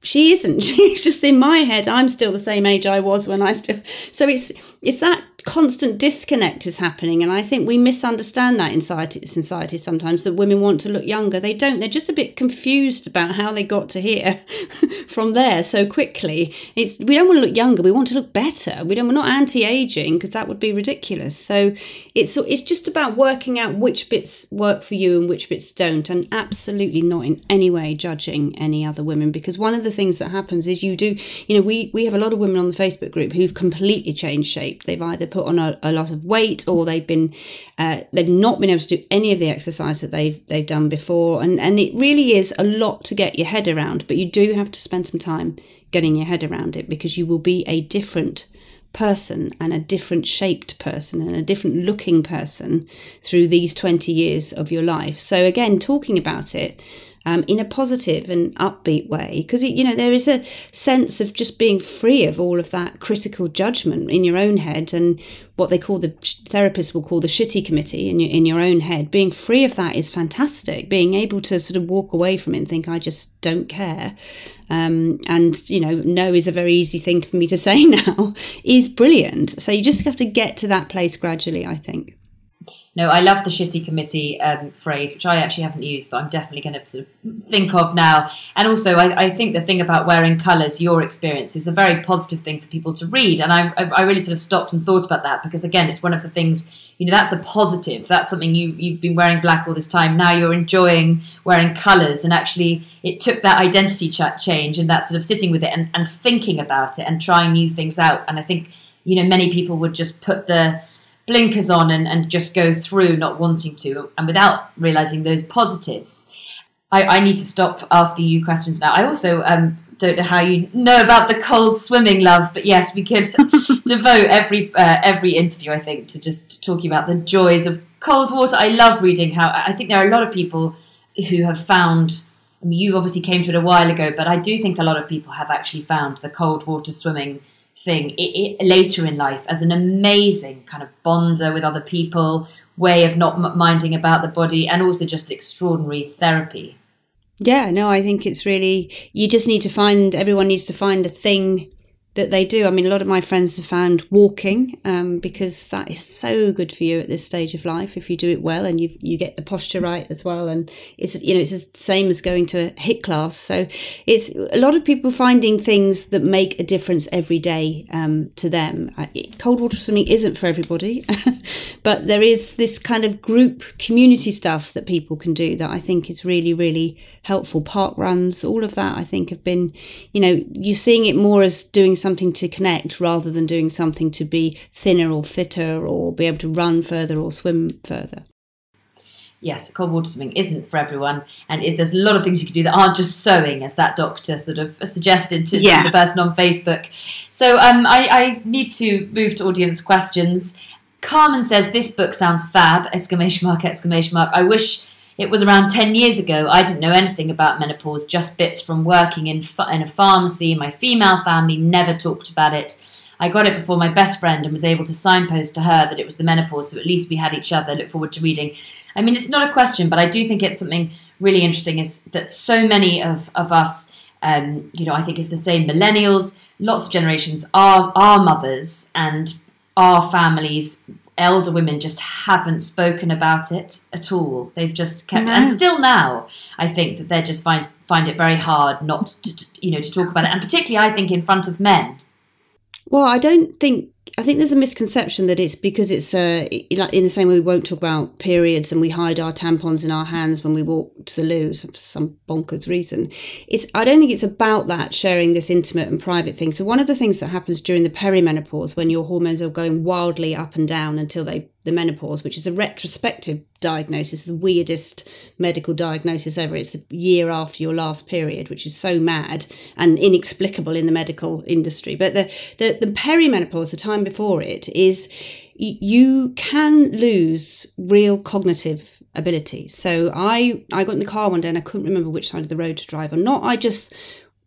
she isn't she's just in my head i'm still the same age i was when i still so it's it's that constant disconnect is happening. And I think we misunderstand that in society, sometimes that women want to look younger. They don't. They're just a bit confused about how they got to here from there so quickly. It's, we don't want to look younger. We want to look better. We don't, we're not anti-aging because that would be ridiculous. So it's, it's just about working out which bits work for you and which bits don't. And absolutely not in any way judging any other women because one of the things that happens is you do, you know, we, we have a lot of women on the Facebook group who've completely changed shape. They've either put on a, a lot of weight or they've been uh, they've not been able to do any of the exercise that they've they've done before. And and it really is a lot to get your head around but you do have to spend some time getting your head around it because you will be a different person and a different shaped person and a different looking person through these 20 years of your life. So again talking about it um, in a positive and upbeat way because you know there is a sense of just being free of all of that critical judgment in your own head and what they call the therapists will call the shitty committee in your in your own head. Being free of that is fantastic. Being able to sort of walk away from it and think I just don't care. Um, and you know no is a very easy thing for me to say now is brilliant. So you just have to get to that place gradually I think no, I love the shitty committee um, phrase, which I actually haven't used, but I'm definitely going to sort of think of now. And also, I, I think the thing about wearing colours, your experience, is a very positive thing for people to read. And I, I really sort of stopped and thought about that because, again, it's one of the things, you know, that's a positive. That's something you, you've been wearing black all this time. Now you're enjoying wearing colours. And actually, it took that identity ch- change and that sort of sitting with it and, and thinking about it and trying new things out. And I think, you know, many people would just put the blinkers on and, and just go through not wanting to and without realizing those positives. I, I need to stop asking you questions now. I also um, don't know how you know about the cold swimming, love, but yes, we could devote every uh, every interview, I think, to just talking about the joys of cold water. I love reading how I think there are a lot of people who have found. I mean, you obviously came to it a while ago, but I do think a lot of people have actually found the cold water swimming thing it, it, later in life as an amazing kind of bonder with other people, way of not minding about the body, and also just extraordinary therapy. Yeah, no, I think it's really, you just need to find, everyone needs to find a thing that they do. I mean, a lot of my friends have found walking um, because that is so good for you at this stage of life if you do it well and you you get the posture right as well. And it's you know it's the same as going to a HIIT class. So it's a lot of people finding things that make a difference every day um, to them. Cold water swimming isn't for everybody, but there is this kind of group community stuff that people can do that I think is really really helpful. Park runs, all of that I think have been, you know, you're seeing it more as doing something to connect rather than doing something to be thinner or fitter or be able to run further or swim further. Yes, cold water swimming isn't for everyone, and it, there's a lot of things you can do that aren't just sewing, as that doctor sort of suggested to, yeah. to the person on Facebook. So um, I, I need to move to audience questions. Carmen says this book sounds fab! Exclamation mark! Exclamation mark! I wish it was around 10 years ago. I didn't know anything about menopause, just bits from working in, in a pharmacy. My female family never talked about it. I got it before my best friend and was able to signpost to her that it was the menopause, so at least we had each other. Look forward to reading. I mean, it's not a question, but I do think it's something really interesting is that so many of, of us, um, you know, I think it's the same millennials, lots of generations, are, are mothers and our families elder women just haven't spoken about it at all. They've just kept, no. and still now, I think that they just find find it very hard not to, you know, to talk about it, and particularly, I think, in front of men. Well, I don't think I think there's a misconception that it's because it's uh, in the same way we won't talk about periods and we hide our tampons in our hands when we walk to the loo for some bonkers reason. It's I don't think it's about that sharing this intimate and private thing. So one of the things that happens during the perimenopause when your hormones are going wildly up and down until they the menopause, which is a retrospective diagnosis, the weirdest medical diagnosis ever. It's the year after your last period, which is so mad and inexplicable in the medical industry. But the, the, the perimenopause, the time before it, is you can lose real cognitive ability. So I I got in the car one day and I couldn't remember which side of the road to drive on. Not I just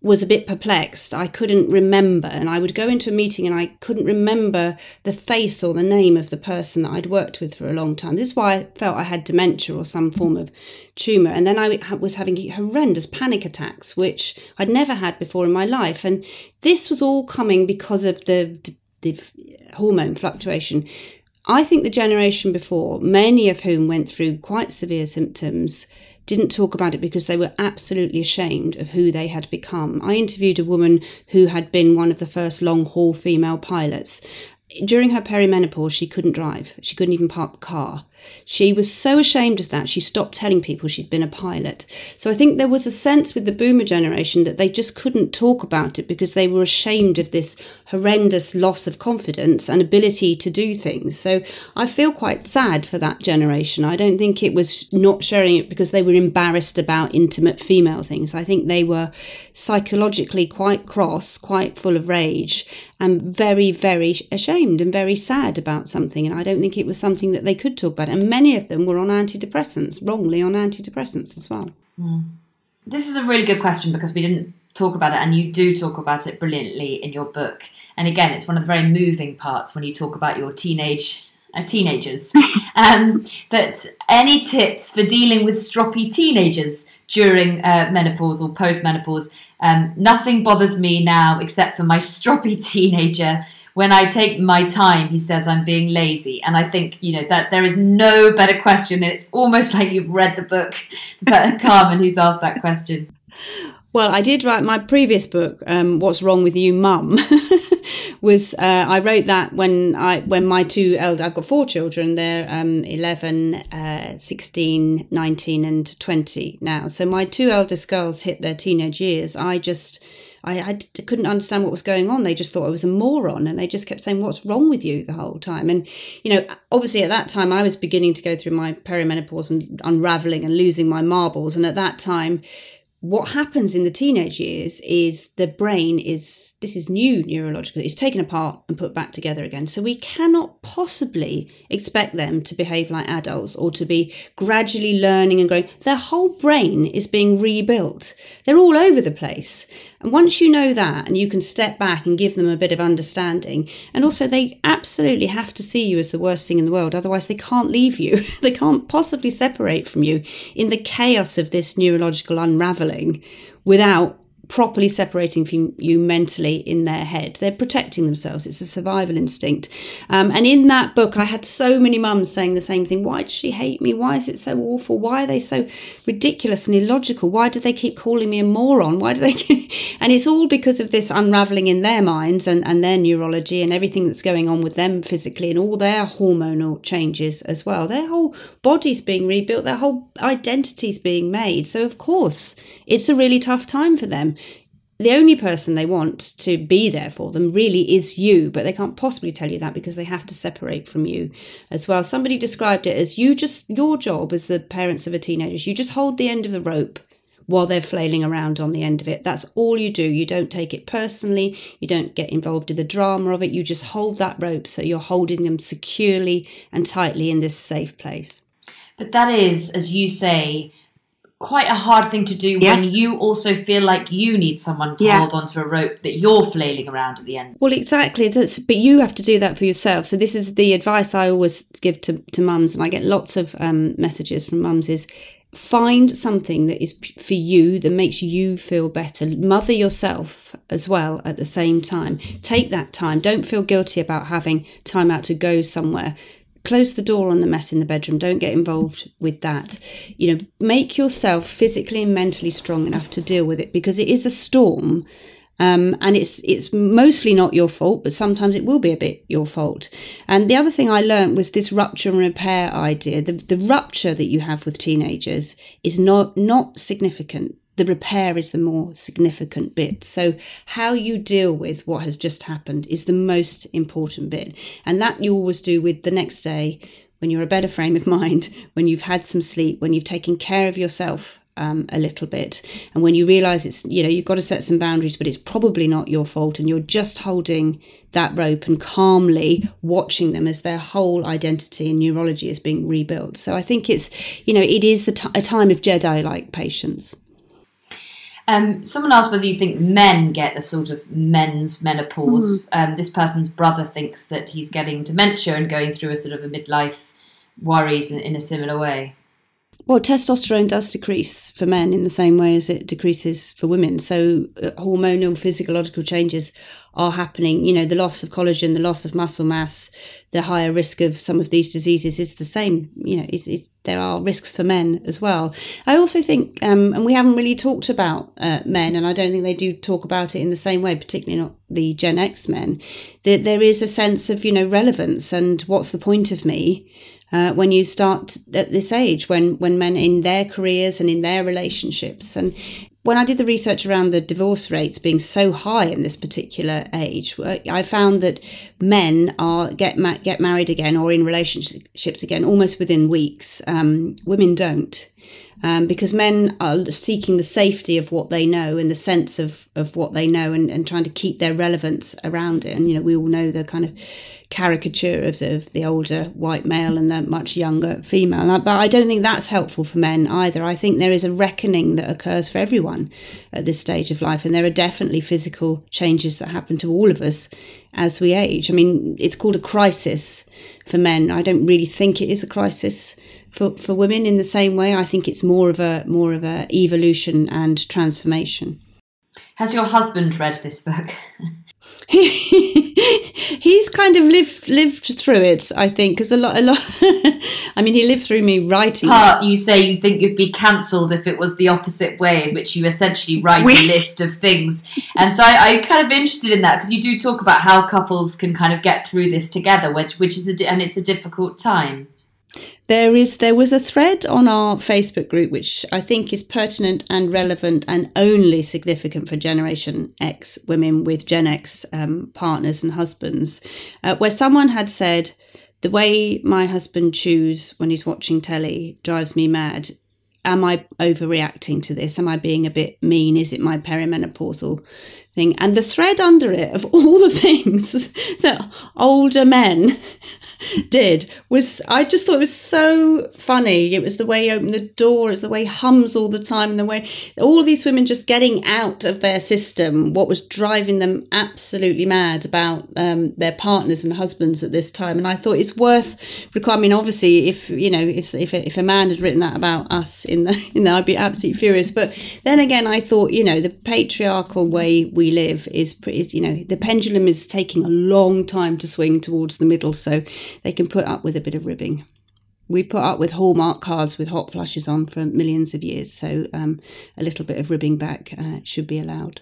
was a bit perplexed. I couldn't remember, and I would go into a meeting and I couldn't remember the face or the name of the person that I'd worked with for a long time. This is why I felt I had dementia or some form of tumour. And then I was having horrendous panic attacks, which I'd never had before in my life. And this was all coming because of the the hormone fluctuation. I think the generation before, many of whom went through quite severe symptoms, didn't talk about it because they were absolutely ashamed of who they had become. I interviewed a woman who had been one of the first long haul female pilots. During her perimenopause, she couldn't drive. She couldn't even park the car. She was so ashamed of that, she stopped telling people she'd been a pilot. So I think there was a sense with the boomer generation that they just couldn't talk about it because they were ashamed of this horrendous loss of confidence and ability to do things. So I feel quite sad for that generation. I don't think it was not sharing it because they were embarrassed about intimate female things. I think they were psychologically quite cross, quite full of rage, and very, very ashamed and very sad about something. And I don't think it was something that they could talk about and many of them were on antidepressants, wrongly on antidepressants as well. Mm. This is a really good question because we didn't talk about it, and you do talk about it brilliantly in your book. And again, it's one of the very moving parts when you talk about your teenage uh, teenagers. um, that any tips for dealing with stroppy teenagers during uh, menopause or post-menopause? Um, nothing bothers me now except for my stroppy teenager when I take my time, he says I'm being lazy. And I think, you know, that there is no better question. And it's almost like you've read the book, Carmen, who's asked that question. Well, I did write my previous book, um, "What's Wrong with You, Mum." was uh, I wrote that when I when my two elder I've got four children. They're um, 11, uh, 16, 19 and 20 now. So my two eldest girls hit their teenage years. I just I, I couldn't understand what was going on. They just thought I was a moron and they just kept saying, What's wrong with you the whole time? And, you know, obviously at that time I was beginning to go through my perimenopause and unraveling and losing my marbles. And at that time, what happens in the teenage years is the brain is this is new neurological it's taken apart and put back together again so we cannot possibly expect them to behave like adults or to be gradually learning and growing their whole brain is being rebuilt they're all over the place and once you know that and you can step back and give them a bit of understanding, and also they absolutely have to see you as the worst thing in the world, otherwise they can't leave you. they can't possibly separate from you in the chaos of this neurological unraveling without properly separating from you mentally in their head. They're protecting themselves. It's a survival instinct. Um, and in that book, I had so many mums saying the same thing. Why does she hate me? Why is it so awful? Why are they so ridiculous and illogical? Why do they keep calling me a moron? Why do they? and it's all because of this unraveling in their minds and, and their neurology and everything that's going on with them physically and all their hormonal changes as well. Their whole body's being rebuilt. Their whole identity's being made. So of course, it's a really tough time for them the only person they want to be there for them really is you, but they can't possibly tell you that because they have to separate from you as well. Somebody described it as you just, your job as the parents of a teenager, you just hold the end of the rope while they're flailing around on the end of it. That's all you do. You don't take it personally, you don't get involved in the drama of it, you just hold that rope so you're holding them securely and tightly in this safe place. But that is, as you say, quite a hard thing to do yes. when you also feel like you need someone to yeah. hold onto a rope that you're flailing around at the end. Well, exactly. That's, but you have to do that for yourself. So this is the advice I always give to, to mums, and I get lots of um, messages from mums is find something that is for you that makes you feel better mother yourself as well at the same time take that time don't feel guilty about having time out to go somewhere close the door on the mess in the bedroom don't get involved with that you know make yourself physically and mentally strong enough to deal with it because it is a storm um, and it's it's mostly not your fault, but sometimes it will be a bit your fault. And the other thing I learned was this rupture and repair idea. The, the rupture that you have with teenagers is not not significant the repair is the more significant bit. So, how you deal with what has just happened is the most important bit. And that you always do with the next day when you're a better frame of mind, when you've had some sleep, when you've taken care of yourself um, a little bit. And when you realize it's, you know, you've got to set some boundaries, but it's probably not your fault. And you're just holding that rope and calmly watching them as their whole identity and neurology is being rebuilt. So I think it's, you know, it is the t- a time of Jedi like patience. Um, someone asked whether you think men get a sort of men's menopause. Mm. Um, this person's brother thinks that he's getting dementia and going through a sort of a midlife worries in, in a similar way. Well, testosterone does decrease for men in the same way as it decreases for women. So, uh, hormonal physiological changes are happening. You know, the loss of collagen, the loss of muscle mass, the higher risk of some of these diseases is the same. You know, it's, it's, there are risks for men as well. I also think, um, and we haven't really talked about uh, men, and I don't think they do talk about it in the same way, particularly not the Gen X men, that there is a sense of, you know, relevance and what's the point of me? Uh, when you start at this age, when when men in their careers and in their relationships, and when I did the research around the divorce rates being so high in this particular age, I found that men are get ma- get married again or in relationships again almost within weeks. Um, women don't um, because men are seeking the safety of what they know and the sense of, of what they know and, and trying to keep their relevance around it. And, you know, we all know the kind of caricature of the, of the older white male and the much younger female. But I don't think that's helpful for men either. I think there is a reckoning that occurs for everyone at this stage of life. And there are definitely physical changes that happen to all of us as we age. I mean, it's called a crisis for men. I don't really think it is a crisis for, for women in the same way. I think it's more of a more of a evolution and transformation. Has your husband read this book? he's kind of lived lived through it i think because a lot a lot i mean he lived through me writing part you say you think you'd be cancelled if it was the opposite way in which you essentially write a list of things and so I, i'm kind of interested in that because you do talk about how couples can kind of get through this together which which is a and it's a difficult time there is there was a thread on our Facebook group which I think is pertinent and relevant and only significant for Generation X women with Gen X um, partners and husbands, uh, where someone had said the way my husband chews when he's watching telly drives me mad. Am I overreacting to this? Am I being a bit mean? Is it my perimenopausal thing? And the thread under it of all the things that older men did was I just thought it was so funny. It was the way he opened the door, it's the way he hums all the time, and the way all these women just getting out of their system what was driving them absolutely mad about um, their partners and husbands at this time. And I thought it's worth I mean, obviously, if you know, if if a, if a man had written that about us in the, you know, I'd be absolutely furious. But then again, I thought, you know, the patriarchal way we live is, is you know, the pendulum is taking a long time to swing towards the middle. So they can put up with a bit of ribbing. We put up with Hallmark cards with hot flushes on for millions of years, so um, a little bit of ribbing back uh, should be allowed.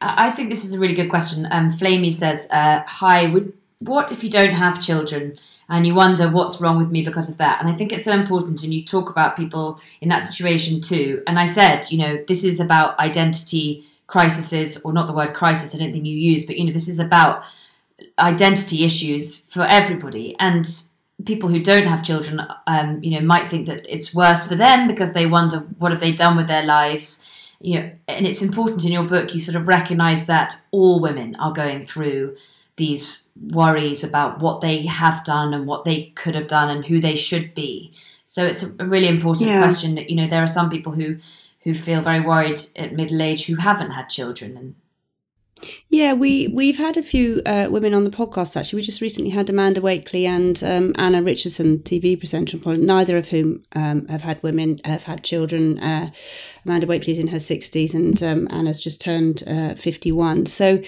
I think this is a really good question. Um, Flamey says, uh, "Hi, would, what if you don't have children and you wonder what's wrong with me because of that?" And I think it's so important, and you talk about people in that situation too. And I said, you know, this is about identity crises, or not the word crisis. I don't think you use, but you know, this is about identity issues for everybody and people who don't have children um, you know might think that it's worse for them because they wonder what have they done with their lives you know and it's important in your book you sort of recognize that all women are going through these worries about what they have done and what they could have done and who they should be so it's a really important yeah. question that you know there are some people who who feel very worried at middle age who haven't had children and yeah, we we've had a few uh, women on the podcast. Actually, we just recently had Amanda Wakeley and um, Anna Richardson, TV presenter, neither of whom um, have had women have had children. Uh, Amanda Wakeley's in her sixties, and um, Anna's just turned uh, fifty-one. So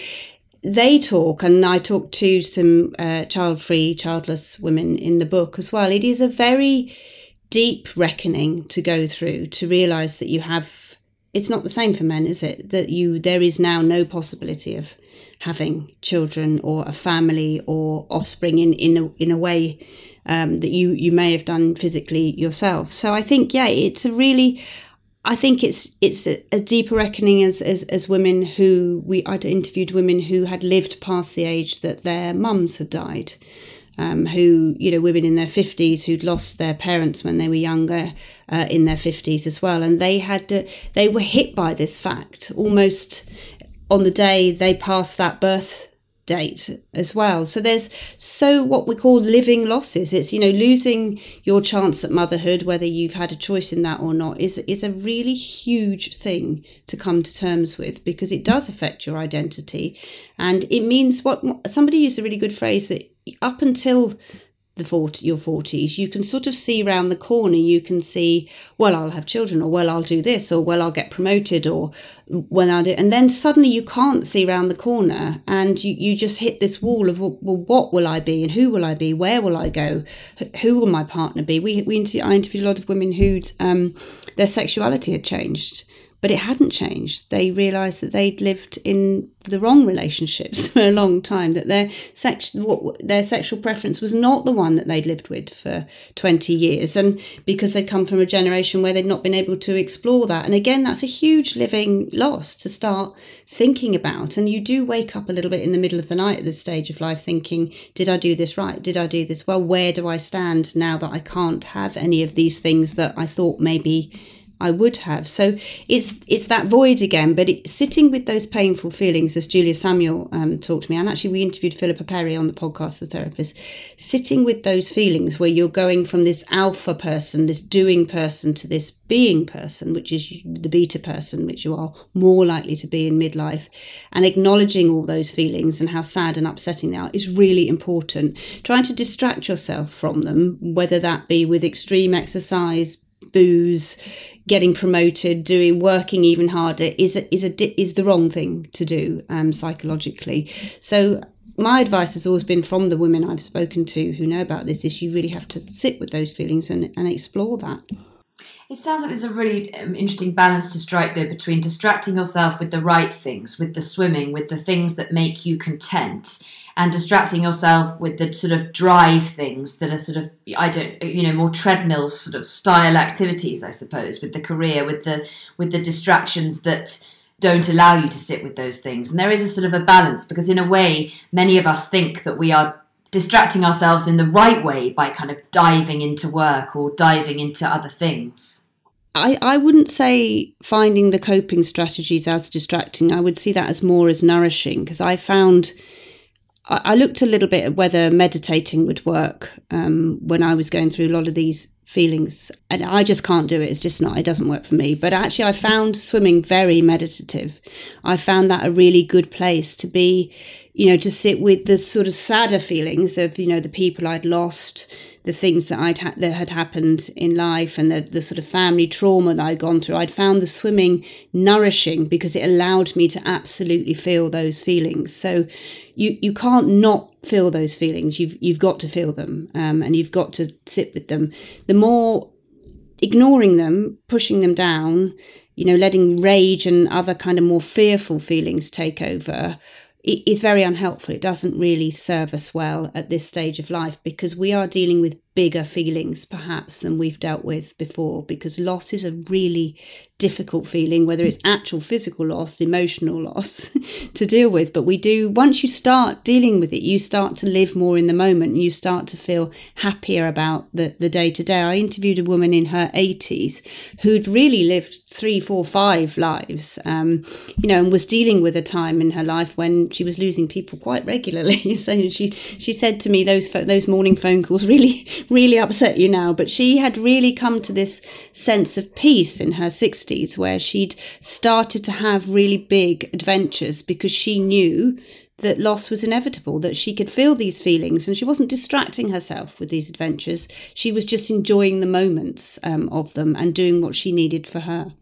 they talk, and I talk to some uh, child-free, childless women in the book as well. It is a very deep reckoning to go through to realise that you have it's not the same for men, is it? That you there is now no possibility of having children or a family or offspring in in a, in a way um, that you you may have done physically yourself. So I think yeah, it's a really I think it's it's a, a deeper reckoning as, as as women who we I'd interviewed women who had lived past the age that their mums had died um, who, you know, women in their 50s who'd lost their parents when they were younger uh, in their 50s as well. And they had, to, they were hit by this fact almost on the day they passed that birth date as well. So there's so what we call living losses. It's you know losing your chance at motherhood, whether you've had a choice in that or not, is is a really huge thing to come to terms with because it does affect your identity, and it means what somebody used a really good phrase that up until the 40, your 40s, you can sort of see around the corner, you can see, well, I'll have children, or well, I'll do this, or well, I'll get promoted, or when I'll do, and then suddenly you can't see around the corner and you, you just hit this wall of, well, well, what will I be and who will I be? Where will I go? Who will my partner be? We, we I interviewed a lot of women who'd, um, their sexuality had changed but it hadn't changed. They realised that they'd lived in the wrong relationships for a long time. That their sex, what, their sexual preference was not the one that they'd lived with for twenty years, and because they'd come from a generation where they'd not been able to explore that. And again, that's a huge living loss to start thinking about. And you do wake up a little bit in the middle of the night at this stage of life, thinking, "Did I do this right? Did I do this well? Where do I stand now that I can't have any of these things that I thought maybe." I would have. So it's it's that void again, but it, sitting with those painful feelings, as Julia Samuel um, talked to me, and actually we interviewed Philippa Perry on the podcast, the therapist, sitting with those feelings where you're going from this alpha person, this doing person, to this being person, which is the beta person, which you are more likely to be in midlife, and acknowledging all those feelings and how sad and upsetting they are is really important. Trying to distract yourself from them, whether that be with extreme exercise, booze, getting promoted, doing working even harder is a, is a is the wrong thing to do um, psychologically. So my advice has always been from the women I've spoken to who know about this is you really have to sit with those feelings and, and explore that. It sounds like there's a really um, interesting balance to strike there between distracting yourself with the right things, with the swimming, with the things that make you content, and distracting yourself with the sort of drive things that are sort of I don't you know more treadmills sort of style activities I suppose with the career with the with the distractions that don't allow you to sit with those things and there is a sort of a balance because in a way many of us think that we are distracting ourselves in the right way by kind of diving into work or diving into other things I, I wouldn't say finding the coping strategies as distracting. I would see that as more as nourishing because I found I looked a little bit at whether meditating would work um, when I was going through a lot of these feelings, and I just can't do it. It's just not. It doesn't work for me. But actually, I found swimming very meditative. I found that a really good place to be, you know, to sit with the sort of sadder feelings of you know the people I'd lost, the things that I'd ha- that had happened in life and the, the sort of family trauma that I'd gone through, I'd found the swimming nourishing because it allowed me to absolutely feel those feelings. So you you can't not feel those feelings. You've you've got to feel them, um, and you've got to sit with them. The more ignoring them, pushing them down, you know, letting rage and other kind of more fearful feelings take over is very unhelpful. It doesn't really serve us well at this stage of life because we are dealing with bigger feelings perhaps than we've dealt with before because loss is a really difficult feeling whether it's actual physical loss emotional loss to deal with. But we do once you start dealing with it you start to live more in the moment and you start to feel happier about the the day to day. I interviewed a woman in her 80s who'd really lived three four five lives um, you know and was dealing with a time in her life when she was losing people quite regularly. So she she said to me those those morning phone calls really really upset you now, but she had really come to this sense of peace in her 60s where she'd started to have really big adventures because she knew that loss was inevitable, that she could feel these feelings and she wasn't distracting herself with these adventures. She was just enjoying the moments um, of them and doing what she needed for her.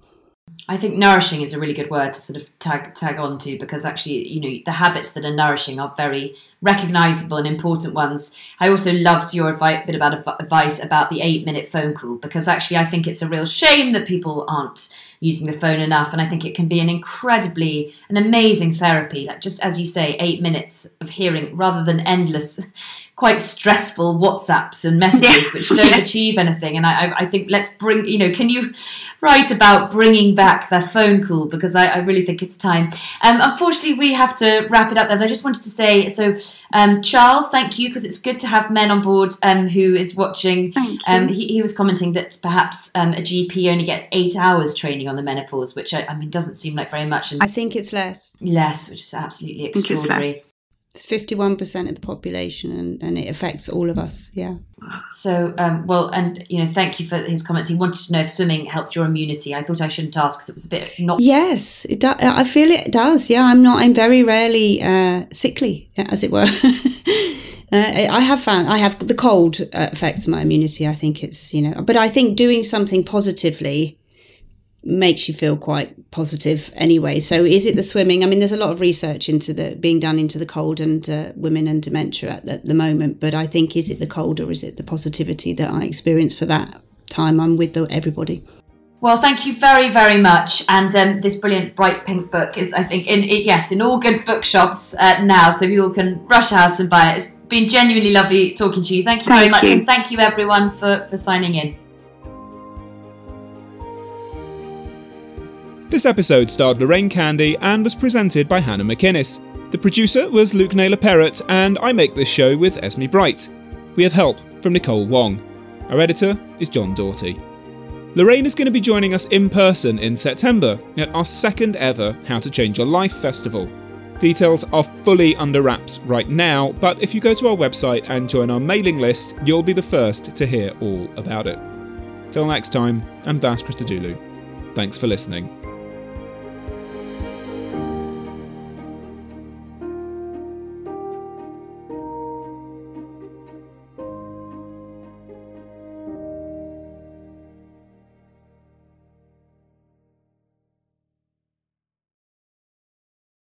I think nourishing is a really good word to sort of tag tag on to because actually, you know, the habits that are nourishing are very recognizable and important ones. I also loved your advice, bit about advice about the eight minute phone call because actually, I think it's a real shame that people aren't using the phone enough, and I think it can be an incredibly, an amazing therapy. Like just as you say, eight minutes of hearing rather than endless quite stressful WhatsApps and messages which don't achieve anything. And I, I, think let's bring, you know, can you write about bringing back the phone call because I, I really think it's time. Um, unfortunately, we have to wrap it up there. I just wanted to say so, um, Charles, thank you because it's good to have men on board um, who is watching. Um, he, he, was commenting that perhaps um, a GP only gets eight hours training on the menopause, which I, I mean doesn't seem like very much. And I think it's less. Less, which is absolutely extraordinary. It's 51% of the population and, and it affects all of us. Yeah. So, um, well, and, you know, thank you for his comments. He wanted to know if swimming helped your immunity. I thought I shouldn't ask because it was a bit not. Yes, it do- I feel it does. Yeah. I'm not, I'm very rarely uh, sickly, as it were. Uh, I have found I have the cold uh, affects my immunity. I think it's you know, but I think doing something positively makes you feel quite positive anyway. So is it the swimming? I mean, there's a lot of research into the being done into the cold and uh, women and dementia at the, the, moment. But I think is it the cold or is it the positivity that I experience for that time I'm with the, everybody? Well, thank you very, very much. And um, this brilliant bright pink book is, I think, in it, yes, in all good bookshops uh, now. So you all can rush out and buy it. It's been genuinely lovely talking to you. Thank you very much, you. and thank you everyone for for signing in. This episode starred Lorraine Candy and was presented by Hannah McInnes. The producer was Luke Naylor Perrott, and I make this show with Esme Bright. We have help from Nicole Wong. Our editor is John Doughty. Lorraine is going to be joining us in person in September at our second ever How to Change Your Life festival. Details are fully under wraps right now, but if you go to our website and join our mailing list, you'll be the first to hear all about it. Till next time, I'm Vas Christodoulou. Thanks for listening.